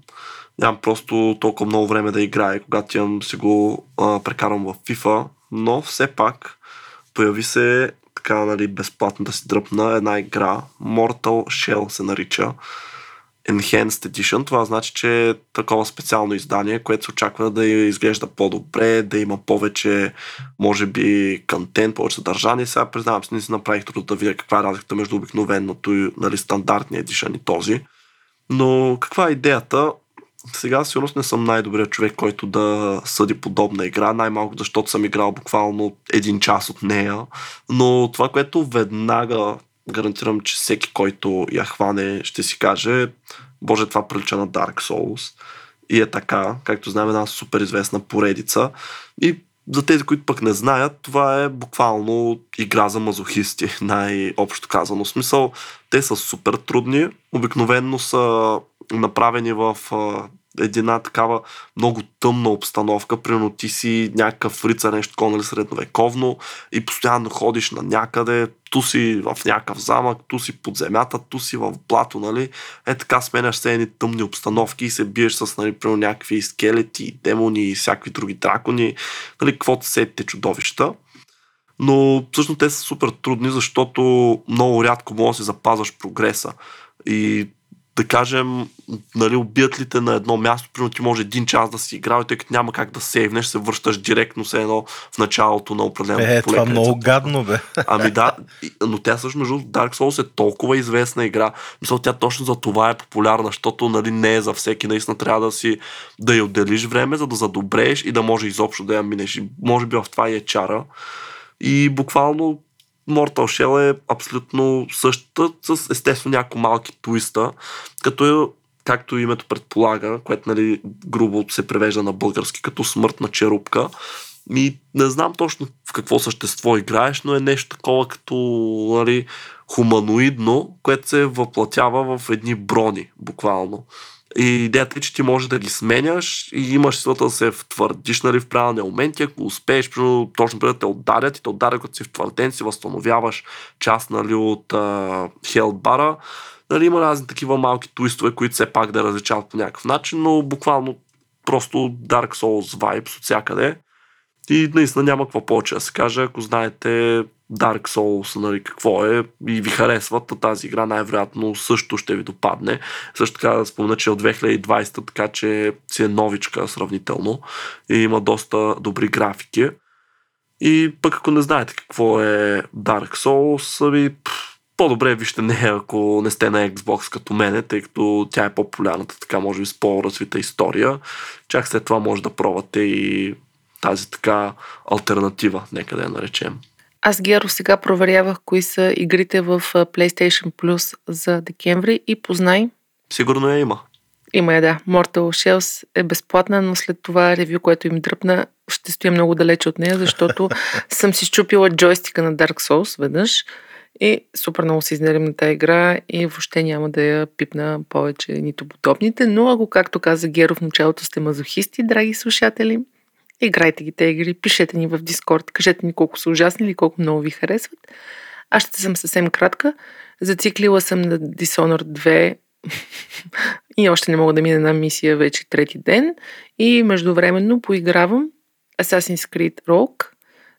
Нямам просто толкова много време да играя, когато имам си го а, прекарам в FIFA, но все пак появи се така, нали, безплатно да си дръпна една игра, Mortal Shell се нарича. Enhanced Edition. Това значи, че е такова специално издание, което се очаква да изглежда по-добре, да има повече, може би, контент, повече съдържание. Сега признавам се, не си направих труда да видя каква е разликата между обикновеното и нали, стандартния Edition и този. Но каква е идеята? Сега сигурно не съм най-добрият човек, който да съди подобна игра, най-малко защото съм играл буквално един час от нея. Но това, което веднага гарантирам, че всеки, който я хване, ще си каже, боже, това прилича на Dark Souls. И е така, както знаем, една супер известна поредица. И за тези, които пък не знаят, това е буквално игра за мазохисти, най-общо казано. В смисъл, те са супер трудни, обикновенно са направени в една такава много тъмна обстановка. Примерно ти си някакъв рица, нещо такова, нали, средновековно и постоянно ходиш на някъде, ту си в някакъв замък, ту си под земята, ту си в блато, нали. Е така сменяш се едни тъмни обстановки и се биеш с, нали, примерно някакви скелети, демони и всякакви други дракони, нали, каквото сетите чудовища. Но всъщност те са супер трудни, защото много рядко можеш да си запазваш прогреса. И да кажем, нали, убият ли те на едно място, примерно ти може един час да си играл и тъй като няма как да сейвнеш, се връщаш директно се едно в началото на определено Е, поле, това много гадно, бе. Ами да, но тя също между Dark Souls е толкова известна игра. Мисля, тя точно за това е популярна, защото нали, не е за всеки. Наистина трябва да си да я отделиш време, за да задобрееш и да може изобщо да я минеш. И може би в това и е чара. И буквално Mortal Shell е абсолютно същата, с естествено няколко малки твиста, като както името предполага, което нали, грубо се превежда на български като смъртна черупка. И не знам точно в какво същество играеш, но е нещо такова като нали, хуманоидно, което се въплатява в едни брони, буквално. И идеята е, че ти можеш да ги сменяш и имаш силата да се втвърдиш нали, в правилния момент. И ако успееш, примерно, точно преди да те отдарят и те отдарят, като си втвърден, си възстановяваш част нали, от хелбара. Нали, има разни такива малки туистове, които все пак да различават по някакъв начин, но буквално просто Dark Souls vibes от всякъде. И наистина няма какво повече да се каже. Ако знаете Dark Souls, нали, какво е и ви харесват, тази игра най-вероятно също ще ви допадне. Също така да спомня, че е от 2020, така че си е новичка сравнително и има доста добри графики. И пък ако не знаете какво е Dark Souls, ами, по-добре вижте не, ако не сте на Xbox като мене, тъй като тя е по-популярната, така може би с по-развита история. Чак след това може да пробвате и тази така альтернатива, нека да я наречем. Аз, Геро, сега проверявах кои са игрите в PlayStation Plus за декември и познай. Сигурно я има. Има я, да. Mortal Shells е безплатна, но след това ревю, което им дръпна, ще стоя много далече от нея, защото съм си щупила джойстика на Dark Souls веднъж и супер много се изнервим на тази игра и въобще няма да я пипна повече нито подобните, но ако, както каза Геро в началото, сте мазохисти, драги слушатели, Играйте ги те игри, пишете ни в Дискорд, кажете ни колко са ужасни или колко много ви харесват. Аз ще съм съвсем кратка. Зациклила съм на Dishonored 2 и още не мога да мина една мисия вече трети ден. И междувременно поигравам Assassin's Creed Rogue.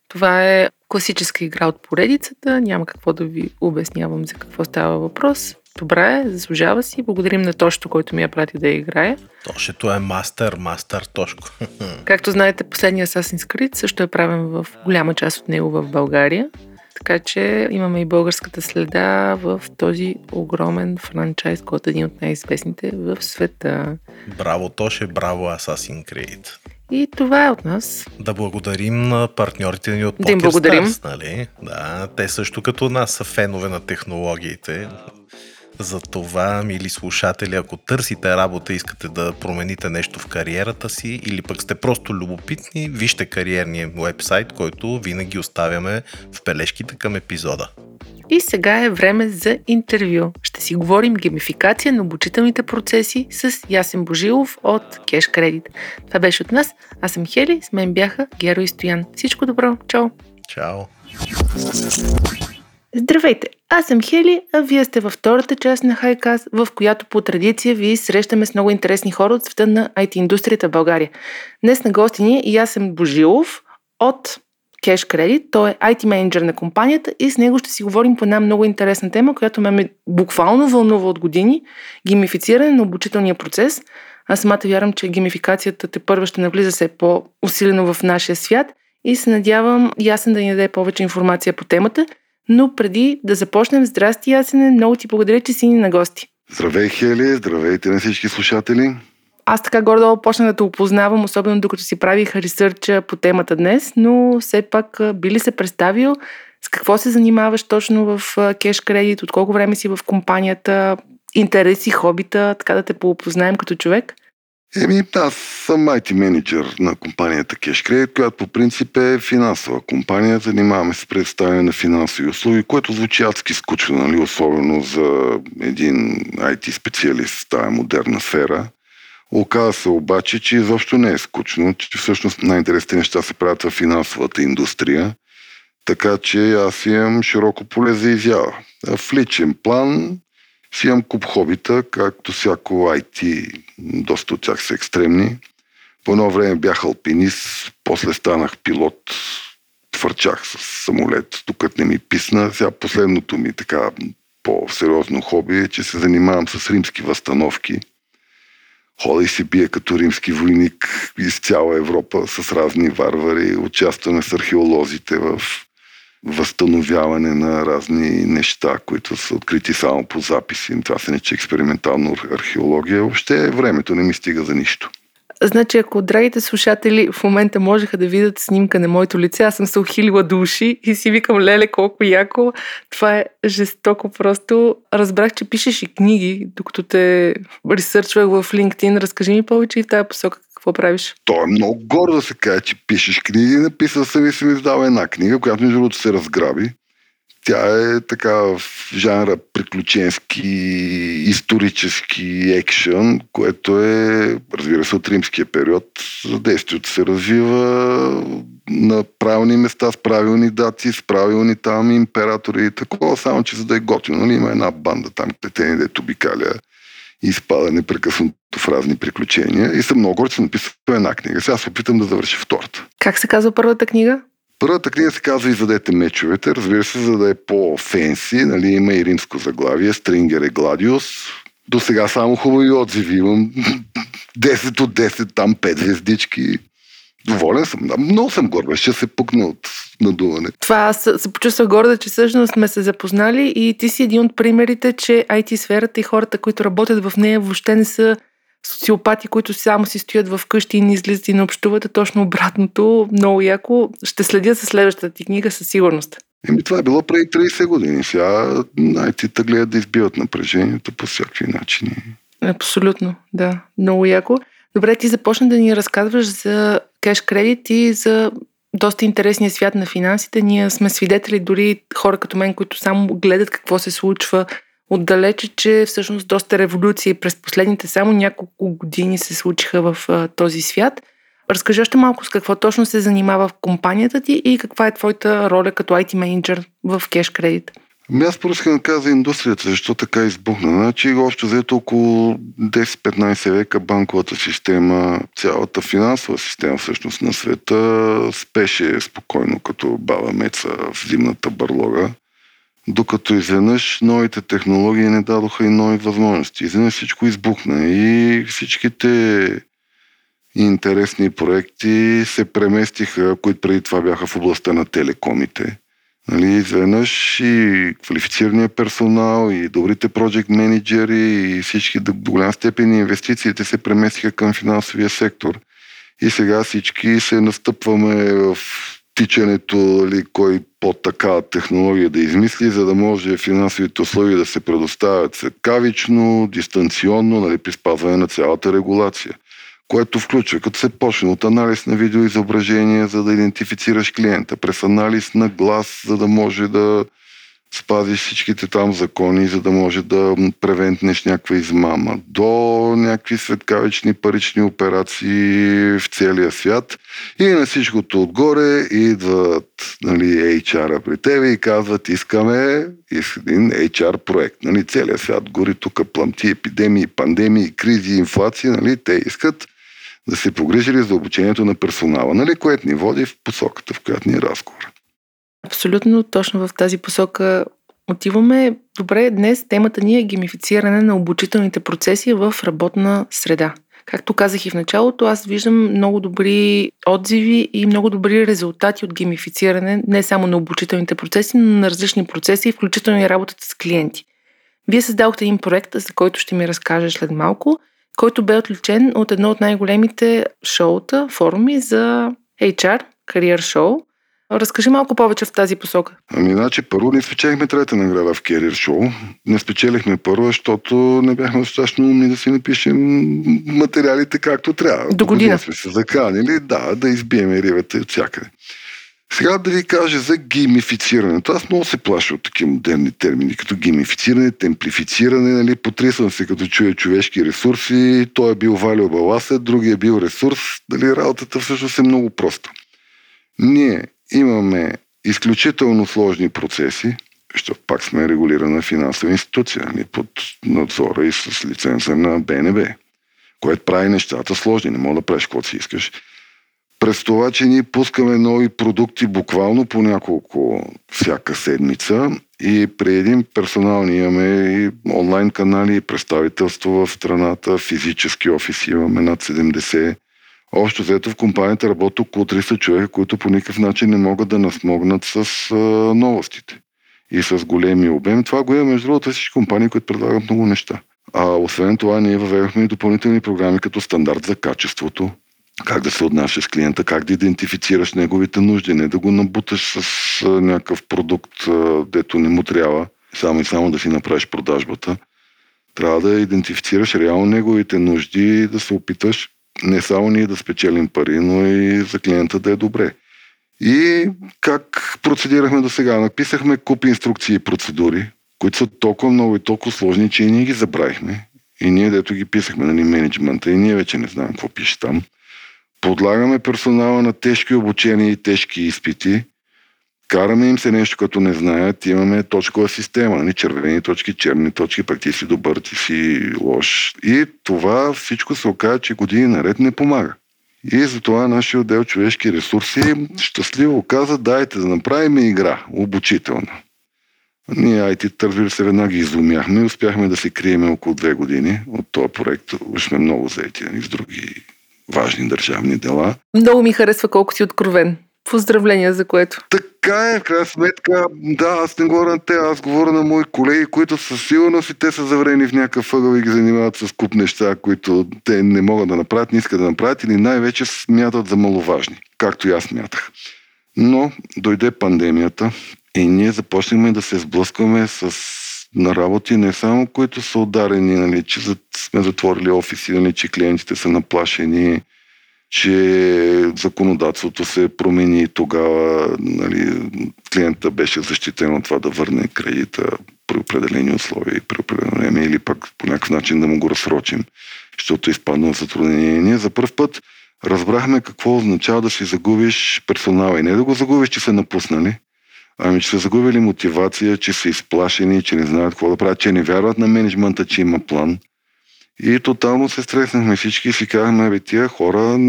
Това е класическа игра от поредицата. Няма какво да ви обяснявам за какво става въпрос добра е, заслужава си. Благодарим на Тошто, който ми я прати да я играе. Тошето е мастер, мастер Тошко. Както знаете, последния Assassin's Creed също е правен в голяма част от него в България. Така че имаме и българската следа в този огромен франчайз, който е един от най-известните в света. Браво, Тоше, браво, Assassin's Creed. И това е от нас. Да благодарим на партньорите ни от Да благодарим. PokerStars, нали? Да, те също като нас са фенове на технологиите. За това, мили слушатели, ако търсите работа, искате да промените нещо в кариерата си или пък сте просто любопитни, вижте кариерния вебсайт, който винаги оставяме в бележките към епизода. И сега е време за интервю. Ще си говорим геймификация на обучителните процеси с Ясен Божилов от Cash Credit. Това беше от нас. Аз съм Хели, с мен бяха Геро и Стоян. Всичко добро, чао! Чао! Здравейте, аз съм Хели, а вие сте във втората част на Хайкас, в която по традиция ви срещаме с много интересни хора от света на IT индустрията в България. Днес на гости ни е съм Божилов от Cash Credit. Той е IT менеджер на компанията и с него ще си говорим по една много интересна тема, която ме буквално вълнува от години – геймифициране на обучителния процес. Аз самата вярвам, че геймификацията те първа ще навлиза се по-усилено в нашия свят и се надявам ясен да ни даде повече информация по темата – но преди да започнем, здрасти, Ясене, много ти благодаря, че си ни на гости. Здравей, Хели, здравейте на всички слушатели. Аз така гордо почнах да те опознавам, особено докато си правих ресърча по темата днес, но все пак би ли се представил с какво се занимаваш точно в кеш кредит, от колко време си в компанията, интереси, хобита, така да те поопознаем като човек? Еми, аз съм IT менеджер на компанията Cash Credit, която по принцип е финансова компания. Занимаваме се с представяне на финансови услуги, което звучи адски скучно, нали? особено за един IT специалист в тази модерна сфера. Оказва се обаче, че изобщо не е скучно, че всъщност най-интересните неща се правят в финансовата индустрия. Така че аз имам широко поле за изява. В личен план си имам куп хобита, както всяко IT, доста от тях са екстремни. По едно време бях алпинист, после станах пилот, твърчах с самолет, докато не ми писна. Сега последното ми така по-сериозно хоби е, че се занимавам с римски възстановки. Хода се бие като римски войник из цяла Европа с разни варвари. Участваме с археолозите в възстановяване на разни неща, които са открити само по записи. Това се нече експериментална археология. Въобще времето не ми стига за нищо. Значи, ако драгите слушатели в момента можеха да видят снимка на моето лице, аз съм се ухилила до уши и си викам, леле, колко яко. Това е жестоко просто. Разбрах, че пишеш и книги, докато те ресърчвах в LinkedIn. Разкажи ми повече и в тази посока какво правиш? То е много гордо да се каже, че пишеш книги. Написал съм и съм издал една книга, която между другото се разграби. Тя е така в жанра приключенски, исторически екшън, което е, разбира се, от римския период. Действието се развива на правилни места, с правилни дати, с правилни там императори и такова, само че за да е готино, нали, има една банда там, плетени, дето обикаля и изпада непрекъснато в разни приключения. И съм много горд, че съм написал една книга. Сега се опитам да завърша втората. Как се казва първата книга? Първата книга се казва Извадете мечовете, разбира се, за да е по-фенси, нали, има и римско заглавие, Стрингер е Гладиус. До сега само хубави отзиви имам. 10 от 10, там 5 звездички. Доволен съм. Много съм горда, ще се пукна от надуване. Това аз се почувствах горда, че всъщност сме се запознали и ти си един от примерите, че IT сферата и хората, които работят в нея, въобще не са социопати, които само си стоят в къщи и не излизат и не общуват, а точно обратното. Много яко. Ще следя за следващата ти книга със сигурност. Еми, това е било преди 30 години. Сега IT-та гледат да избиват напрежението по всякакви начини. Абсолютно, да. Много яко. Добре, ти започна да ни разказваш за кеш кредит и за доста интересния свят на финансите. Ние сме свидетели, дори хора като мен, които само гледат какво се случва отдалече, че всъщност доста революции през последните само няколко години се случиха в а, този свят. Разкажи още малко с какво точно се занимава в компанията ти и каква е твоята роля като IT менеджер в Cash Credit. Ами аз просто да кажа индустрията, защо така избухна. Значи, общо взето около 10-15 века банковата система, цялата финансова система всъщност на света спеше спокойно като баба меца в зимната барлога. Докато изведнъж новите технологии не дадоха и нови възможности. Изведнъж всичко избухна и всичките интересни проекти се преместиха, които преди това бяха в областта на телекомите. Нали, изведнъж и квалифицирания персонал, и добрите проект менеджери, и всички до голям степен инвестициите се преместиха към финансовия сектор. И сега всички се настъпваме в тичането, нали, кой по-такава технология да измисли, за да може финансовите условия да се предоставят светкавично, дистанционно, нали, при спазване на цялата регулация което включва, като се почне от анализ на видеоизображения, за да идентифицираш клиента, през анализ на глас, за да може да спазиш всичките там закони, за да може да превентнеш някаква измама, до някакви светкавични парични операции в целия свят. И на всичкото отгоре идват нали, HR-а при тебе и казват, искаме един HR проект. Нали, целият свят гори тук пламти, епидемии, пандемии, кризи, инфлация. Нали, те искат да се погрижили за обучението на персонала, нали, което ни води в посоката, в която ни е разговор. Абсолютно точно в тази посока отиваме. Добре, днес темата ни е геймифициране на обучителните процеси в работна среда. Както казах и в началото, аз виждам много добри отзиви и много добри резултати от геймифициране не само на обучителните процеси, но на различни процеси, включително и работата с клиенти. Вие създадохте един проект, за който ще ми разкажа след малко – който бе отличен от едно от най-големите шоута, форуми за HR, кариер шоу. Разкажи малко повече в тази посока. Ами, значи, първо не спечелихме трета награда в Керир Шоу. Не спечелихме първо, защото не бяхме достатъчно умни да си напишем материалите както трябва. До година. сме се заканили, да, да избиеме ривата от всякъде. Сега да ви кажа за геймифицирането. Аз много се плаша от такива модерни термини, като геймифициране, темплифициране, нали, потресвам се като чуя човешки ресурси, той е бил валил баласа, другия е бил ресурс, дали работата всъщност е много проста. Ние имаме изключително сложни процеси, защото пак сме регулирана финансова институция, нали, под надзора и с лиценза на БНБ, което прави нещата сложни, не мога да правиш каквото си искаш през това, че ние пускаме нови продукти буквално по няколко всяка седмица и при един персонал ние имаме и онлайн канали, и представителство в страната, физически офиси имаме над 70. Общо взето в компанията работят около 300 човека, които по никакъв начин не могат да насмогнат с а, новостите и с големи обем. Това го има между другото всички компании, които предлагат много неща. А освен това, ние въведохме и допълнителни програми като стандарт за качеството, как да се отнася с клиента, как да идентифицираш неговите нужди, не да го набуташ с някакъв продукт, дето не му трябва, само и само да си направиш продажбата. Трябва да идентифицираш реално неговите нужди и да се опиташ не само ние да спечелим пари, но и за клиента да е добре. И как процедирахме до сега? Написахме куп инструкции и процедури, които са толкова много и толкова сложни, че и ние ги забравихме. И ние, дето ги писахме, нали, менеджмента, и ние вече не знаем какво пише там. Подлагаме персонала на тежки обучения и тежки изпити. Караме им се нещо, като не знаят. Имаме точкова система. Нали? Червени точки, черни точки, пък ти си добър, ти си лош. И това всичко се оказа, че години наред не помага. И затова нашия отдел човешки ресурси щастливо каза, дайте да направим игра, обучителна. Ние IT, разбира се, веднага изумяхме и успяхме да се криеме около две години от този проект. Уж сме много заети нали, с други важни държавни дела. Много ми харесва колко си откровен. Поздравления за което. Така е, в крайна сметка, да, аз не говоря на те, аз говоря на мои колеги, които със сигурност и те са заврени в някакъв ъгъл и ги занимават с куп неща, които те не могат да направят, не искат да направят или най-вече смятат за маловажни, както и аз смятах. Но дойде пандемията и ние започнахме да се сблъскваме с на работи, не само които са ударени, нали, че сме затворили офиси, нали, че клиентите са наплашени, че законодателството се промени тогава. Нали, клиента беше защитен от това да върне кредита при определени условия и при определено време или пък по някакъв начин да му го разсрочим, защото е в затруднение. Ние за първ път разбрахме какво означава да си загубиш персонала и не да го загубиш, че са напуснали, ами че са загубили мотивация, че са изплашени, че не знаят какво да правят, че не вярват на менеджмента, че има план – и тотално се стреснахме всички и си казахме, бе, тия хора,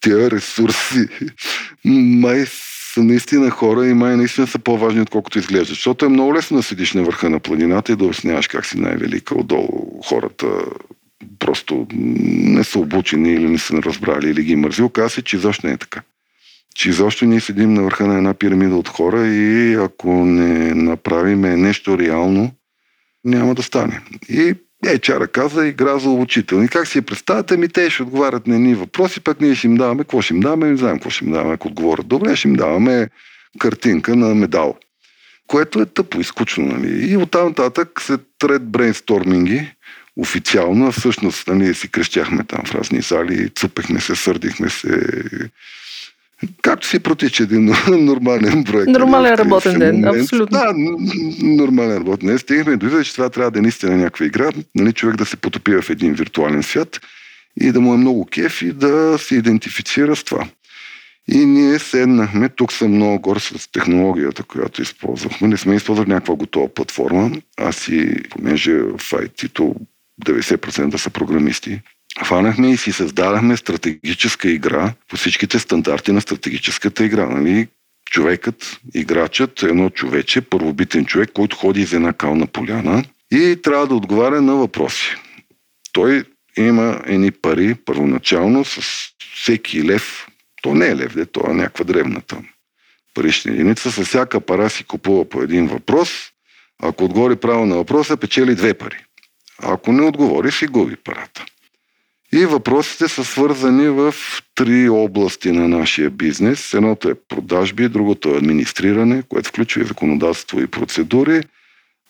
тия ресурси, май са наистина хора и май наистина са по-важни, отколкото изглеждат. Защото е много лесно да седиш на върха на планината и да обясняваш как си най-велика отдолу. Хората просто не са обучени или не са разбрали или ги мързи. Оказва се, че изобщо не е така. Че изобщо ние седим на върха на една пирамида от хора и ако не направиме нещо реално, няма да стане. И е, чара каза, игра за обучителни. Как си я представяте? Ми те ще отговарят на едни въпроси, пък ние ще им даваме, какво ще им даваме, не знаем какво ще им даваме. Ако отговорят добре, ще им даваме картинка на медал. Което е тъпо и скучно. Нали? И оттам нататък след ред брейнсторминги, официално, всъщност нали, си крещяхме там в разни зали, цъпехме се, сърдихме се, Както си протича един нормален проект. Нормален работен ден, абсолютно. Да, нормален работен ден. Стигнахме до извода, че това трябва да е наистина някаква игра, нали, човек да се потопи в един виртуален свят и да му е много кеф и да се идентифицира с това. И ние седнахме, тук съм много гор с технологията, която използвахме. Не сме използвали някаква готова платформа. Аз и, понеже в IT-то 90% са програмисти, Фанахме и си създадахме стратегическа игра по всичките стандарти на стратегическата игра. Нали? Човекът, играчът, едно човече, първобитен човек, който ходи из една кална поляна и трябва да отговаря на въпроси. Той има едни пари първоначално с всеки лев. То не е лев, де, то е някаква древната парична единица. С всяка пара си купува по един въпрос. Ако отговори право на въпроса, печели две пари. Ако не отговори, си губи парата. И въпросите са свързани в три области на нашия бизнес. Едното е продажби, другото е администриране, което включва и законодателство и процедури.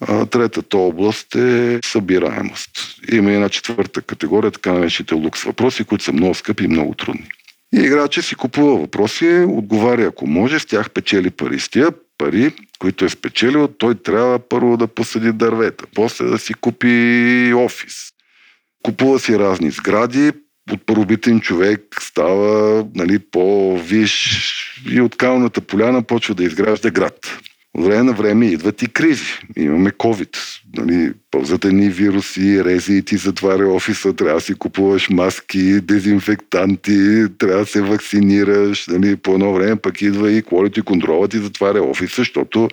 А третата област е събираемост. Има една четвърта категория, така наречените лукс въпроси, които са много скъпи и много трудни. И играча си купува въпроси, отговаря ако може, с тях печели пари. С тия пари, които е спечелил, той трябва първо да посади дървета, после да си купи офис, Купува си разни сгради, от първобитен човек става нали, по-виш и от калната поляна почва да изгражда град. От време на време идват и кризи. Имаме COVID. Нали, пълзат едни вируси, рези и ти затваря офиса, трябва да си купуваш маски, дезинфектанти, трябва да се вакцинираш. Нали, по едно време пък идва и quality контрола ти затваря офиса, защото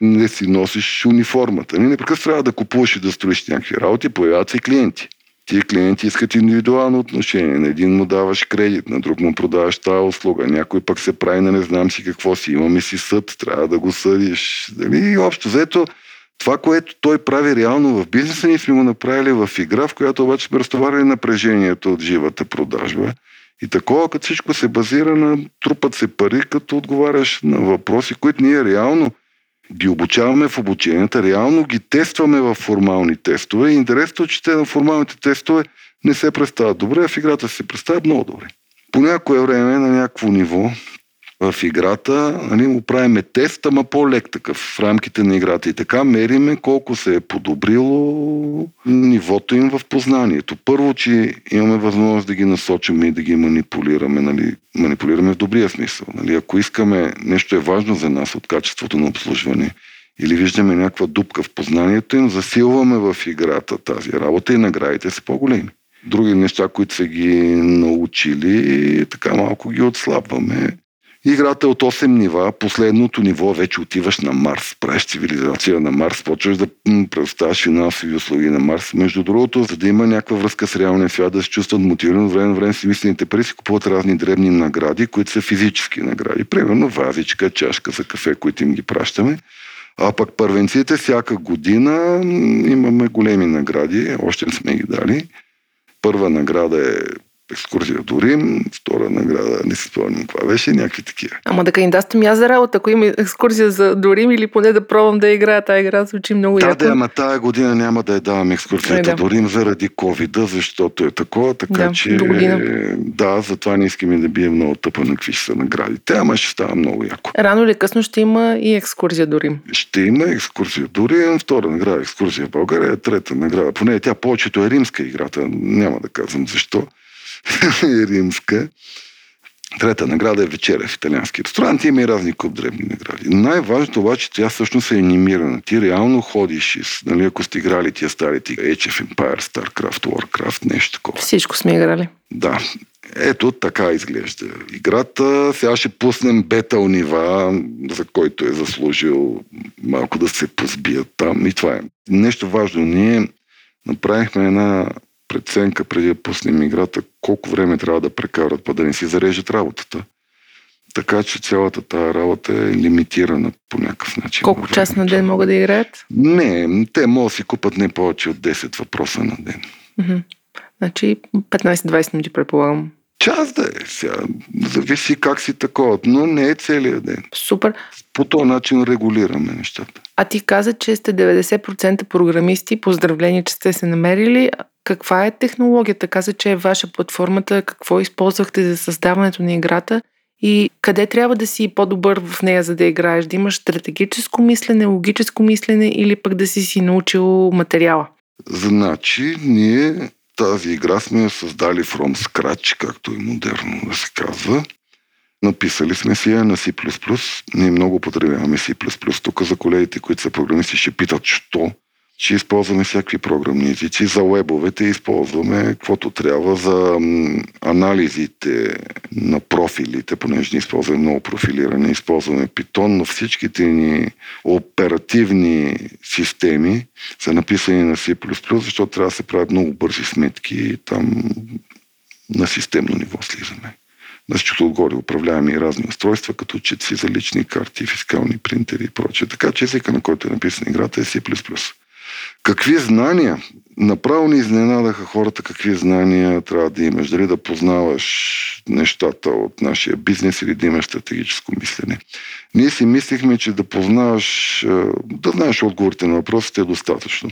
не си носиш униформата. Нали, непрекъснато трябва да купуваш и да строиш някакви работи, появяват се клиенти. Тия клиенти искат индивидуално отношение. На един му даваш кредит, на друг му продаваш тази услуга. Някой пък се прави на не знам си какво си. Имаме си съд, трябва да го съдиш. Дали? И общо взето, това, което той прави реално в бизнеса, ние сме го направили в игра, в която обаче сме разтоварили напрежението от живата продажба. И такова, като всичко се базира на трупат се пари, като отговаряш на въпроси, които ние реално ги обучаваме в обученията, реално ги тестваме в формални тестове. И интересно, че те на формалните тестове не се представят добре, а в играта се представят много добре. По някое време на някакво ниво в играта, нали, му правиме тест, ама по-лек такъв в рамките на играта. И така мериме колко се е подобрило нивото им в познанието. Първо, че имаме възможност да ги насочим и да ги манипулираме, нали, манипулираме в добрия смисъл. Нали. Ако искаме нещо е важно за нас от качеството на обслужване, или виждаме някаква дупка в познанието им, засилваме в играта тази работа и наградите са по-големи. Други неща, които са ги научили, така малко ги отслабваме. Играта е от 8 нива. Последното ниво вече отиваш на Марс. Правиш цивилизация на Марс. Почваш да предоставяш финансови услуги на Марс. Между другото, за да има някаква връзка с реалния свят, да се чувстват мотивирани, време на време си мислените пари си купуват разни дребни награди, които са физически награди. Примерно вазичка, чашка за кафе, които им ги пращаме. А пък първенците всяка година имаме големи награди, още не сме ги дали. Първа награда е екскурзия до Рим, втора награда, не си спомням каква беше, някакви такива. Ама да кандидатствам аз за работа, ако има екскурзия за до Рим или поне да пробвам да играя тази игра, звучи много да, яко. Да, ама тая година няма да я давам екскурзията да. до Рим заради ковида, защото е такова, така Да, че... Да, затова не искаме да бием много тъпа на какви ще са наградите, ама ще става много яко. Рано или късно ще има и екскурзия до Рим. Ще има екскурзия до Рим, втора награда екскурзия в България, трета награда, поне тя повечето е римска играта, няма да казвам защо. е римска. Трета награда е вечеря в италиански ресторант. Има и разни куп дребни награди. Най-важното обаче, тя всъщност е анимирана. Ти реално ходиш, нали, ако сте играли тия старите Age of Empire, StarCraft, Warcraft, нещо такова. Всичко сме играли. Да. Ето така изглежда играта. Сега ще пуснем бета нива, за който е заслужил малко да се позбият там. И това е. Нещо важно. Ние направихме една преценка преди да пуснем играта, колко време трябва да прекарат, па да не си зарежат работата. Така че цялата тази работа е лимитирана по някакъв начин. Колко час на ден могат да играят? Не, те могат да си купат не повече от 10 въпроса на ден. Мгм. Значи 15-20 минути предполагам. Час да е сега. Зависи как си такова, но не е целият ден. Супер. По този начин регулираме нещата. А ти каза, че сте 90% програмисти. Поздравления, че сте се намерили. Каква е технологията? Каза, че е ваша платформата. Какво използвахте за създаването на играта? И къде трябва да си по-добър в нея, за да играеш? Да имаш стратегическо мислене, логическо мислене или пък да си си научил материала? Значи, ние тази игра сме я създали from scratch, както е модерно да се казва. Написали сме си я на C++. Ние много потребяваме C++. Тук за колегите, които са програмисти, ще питат, що ще използваме всякакви програмни езици. За вебовете използваме каквото трябва за анализите на профилите, понеже не използваме много профилиране, използваме Python, но всичките ни оперативни системи са написани на C++, защото трябва да се правят много бързи сметки и там на системно ниво слизаме. Защото отгоре управляваме и разни устройства, като четци за лични карти, фискални принтери и прочее. Така че езика, на който е написана играта е C++. Какви знания? Направо ни изненадаха хората какви знания трябва да имаш. Дали да познаваш нещата от нашия бизнес или да имаш стратегическо мислене. Ние си мислихме, че да познаваш, е, да знаеш отговорите на въпросите е достатъчно.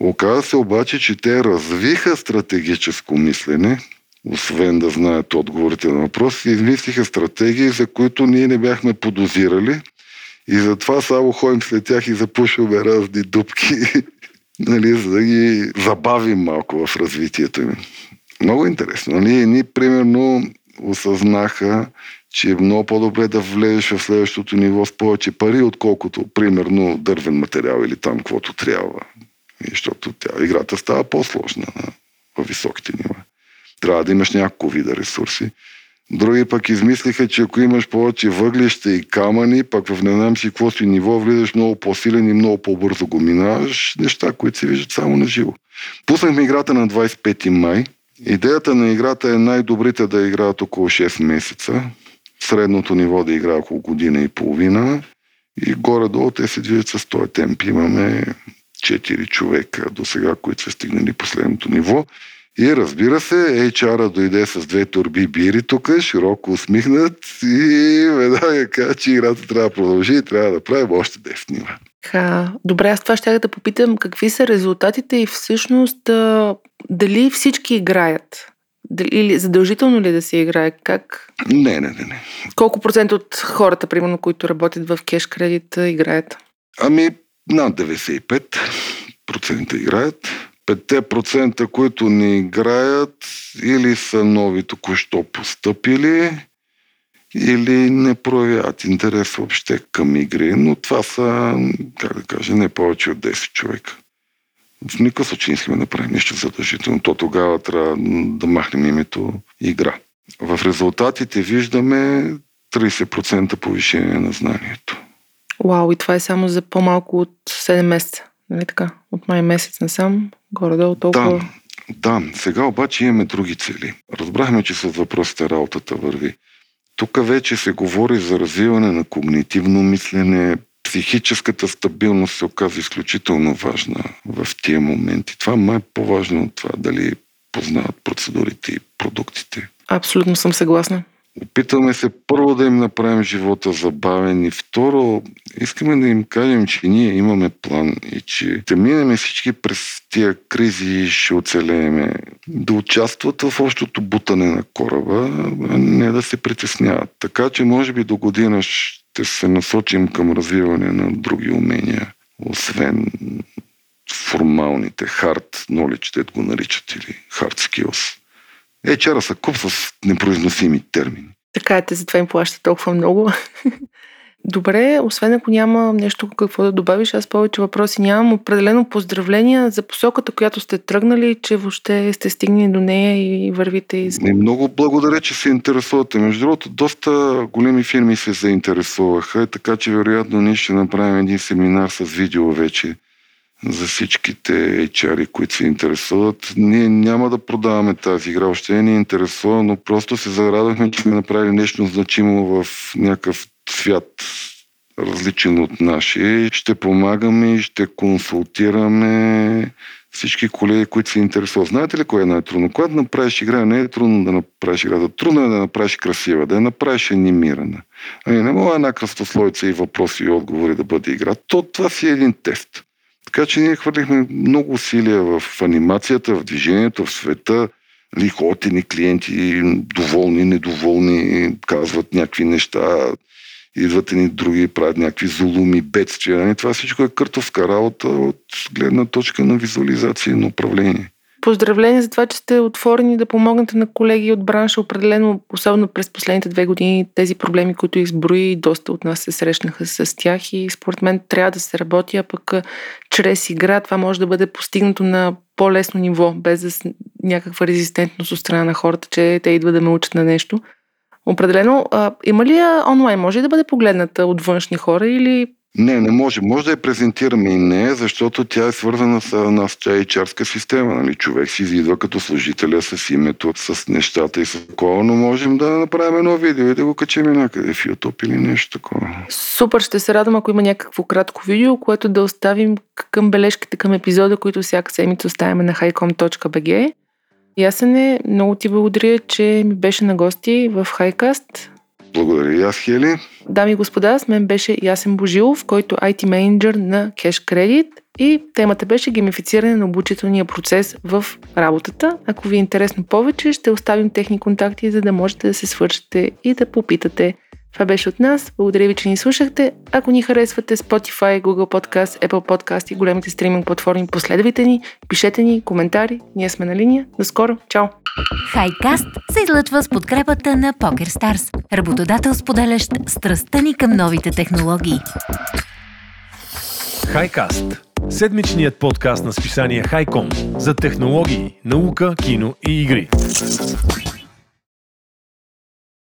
Оказа се обаче, че те развиха стратегическо мислене, освен да знаят отговорите на въпроси, измислиха стратегии, за които ние не бяхме подозирали и затова само ходим след тях и запушваме разни дупки, нали, за да ги забавим малко в развитието им. Много интересно. Нали? Ни, примерно, осъзнаха, че е много по-добре да влезеш в следващото ниво с повече пари, отколкото, примерно, дървен материал или там, каквото трябва. И защото тя, играта става по-сложна на, в високите нива. Трябва да имаш няколко вида ресурси. Други пък измислиха, че ако имаш повече въглища и камъни, пък в не знам си какво си ниво, влизаш много по-силен и много по-бързо го минаваш. Неща, които се виждат само на живо. Пуснахме играта на 25 май. Идеята на играта е най-добрите да играят около 6 месеца. Средното ниво да играе около година и половина. И горе-долу те се движат с този темп. Имаме 4 човека до сега, които са стигнали последното ниво. И разбира се, HR-а дойде с две турби бири тук, широко усмихнат и веднага каза, че играта трябва да продължи и трябва да правим още 10 нива. Ха, добре, аз това ще да попитам какви са резултатите и всъщност а, дали всички играят. Или задължително ли е да се играе? Как? Не, не, не, не. Колко процент от хората, примерно, които работят в кеш кредит, играят? Ами, над 95% играят. 5%, които не играят, или са нови току-що постъпили, или не проявяват интерес въобще към игри, но това са, как да кажа, не повече от 10 човека. В никакъв случай не да направим нещо задължително. То тогава трябва да махнем името игра. В резултатите виждаме 30% повишение на знанието. Вау, и това е само за по-малко от 7 месеца. Нали така? От май месец насам, горе-долу толкова. Да, да. Сега обаче имаме други цели. Разбрахме, че с въпросите работата върви. Тук вече се говори за развиване на когнитивно мислене, психическата стабилност се оказа изключително важна в тия моменти. Това май е по-важно от това дали познават процедурите и продуктите. Абсолютно съм съгласна. Опитваме се първо да им направим живота забавен и второ искаме да им кажем, че ние имаме план и че ще минем всички през тия кризи и ще оцелееме. Да участват в общото бутане на кораба, не да се притесняват. Така че може би до година ще се насочим към развиване на други умения, освен формалните hard knowledge, те го наричат или hard skills. HR са куп с непроизносими термини. Така е, те затова им плащат толкова много. Добре, освен ако няма нещо какво да добавиш, аз повече въпроси нямам. Определено поздравления за посоката, която сте тръгнали, че въобще сте стигнали до нея и вървите из... И много благодаря, че се интересувате. Между другото, доста големи фирми се заинтересуваха, така че вероятно ние ще направим един семинар с видео вече за всичките HR, които се интересуват. Ние няма да продаваме тази игра, още не ни интересува, но просто се зарадвахме, че сме направили нещо значимо в някакъв свят различен от нашия. Ще помагаме ще консултираме всички колеги, които се интересуват. Знаете ли кое е най-трудно? Когато направиш игра, не е трудно да направиш играта. Трудно е да направиш красива, да я направиш анимирана. Ами не мога една кръстослойца и въпроси и отговори да бъде игра. То това си е един тест. Така че ние хвърлихме много усилия в анимацията, в движението, в света. Лихоти ни клиенти, доволни, недоволни, казват някакви неща, идват ни други, правят някакви зулуми, бедствия. Нали? Това всичко е къртовска работа от гледна точка на визуализация и на управление. Поздравления за това, че сте отворени да помогнете на колеги от бранша. Определено, особено през последните две години, тези проблеми, които изброи, доста от нас се срещнаха с тях и според мен трябва да се работи, а пък чрез игра това може да бъде постигнато на по-лесно ниво, без да някаква резистентност от страна на хората, че те идват да ме учат на нещо. Определено, а, има ли онлайн? Може ли да бъде погледната от външни хора или не, не може. Може да я презентираме и не, защото тя е свързана с нашата HR-ска система. Нали? Човек си идва като служителя с името, с нещата и с такова, но можем да направим едно видео и да го качим някъде в YouTube или нещо такова. Супер, ще се радвам, ако има някакво кратко видео, което да оставим към бележките към епизода, които всяка седмица оставяме на highcom.bg. Ясене, много ти благодаря, че ми беше на гости в Хайкаст. Благодаря и аз, Хели. Дами и господа, с мен беше Ясен Божилов, който IT менеджер на Cash Credit и темата беше геймифициране на обучителния процес в работата. Ако ви е интересно повече, ще оставим техни контакти, за да можете да се свършите и да попитате. Това беше от нас. Благодаря ви, че ни слушахте. Ако ни харесвате Spotify, Google Podcast, Apple Podcast и големите стриминг платформи, последвайте ни, пишете ни коментари. Ние сме на линия. До скоро. Чао! Хайкаст се излъчва с подкрепата на PokerStars, работодател споделящ страстта ни към новите технологии. Хайкаст – седмичният подкаст на списание Хайком за технологии, наука, кино и игри.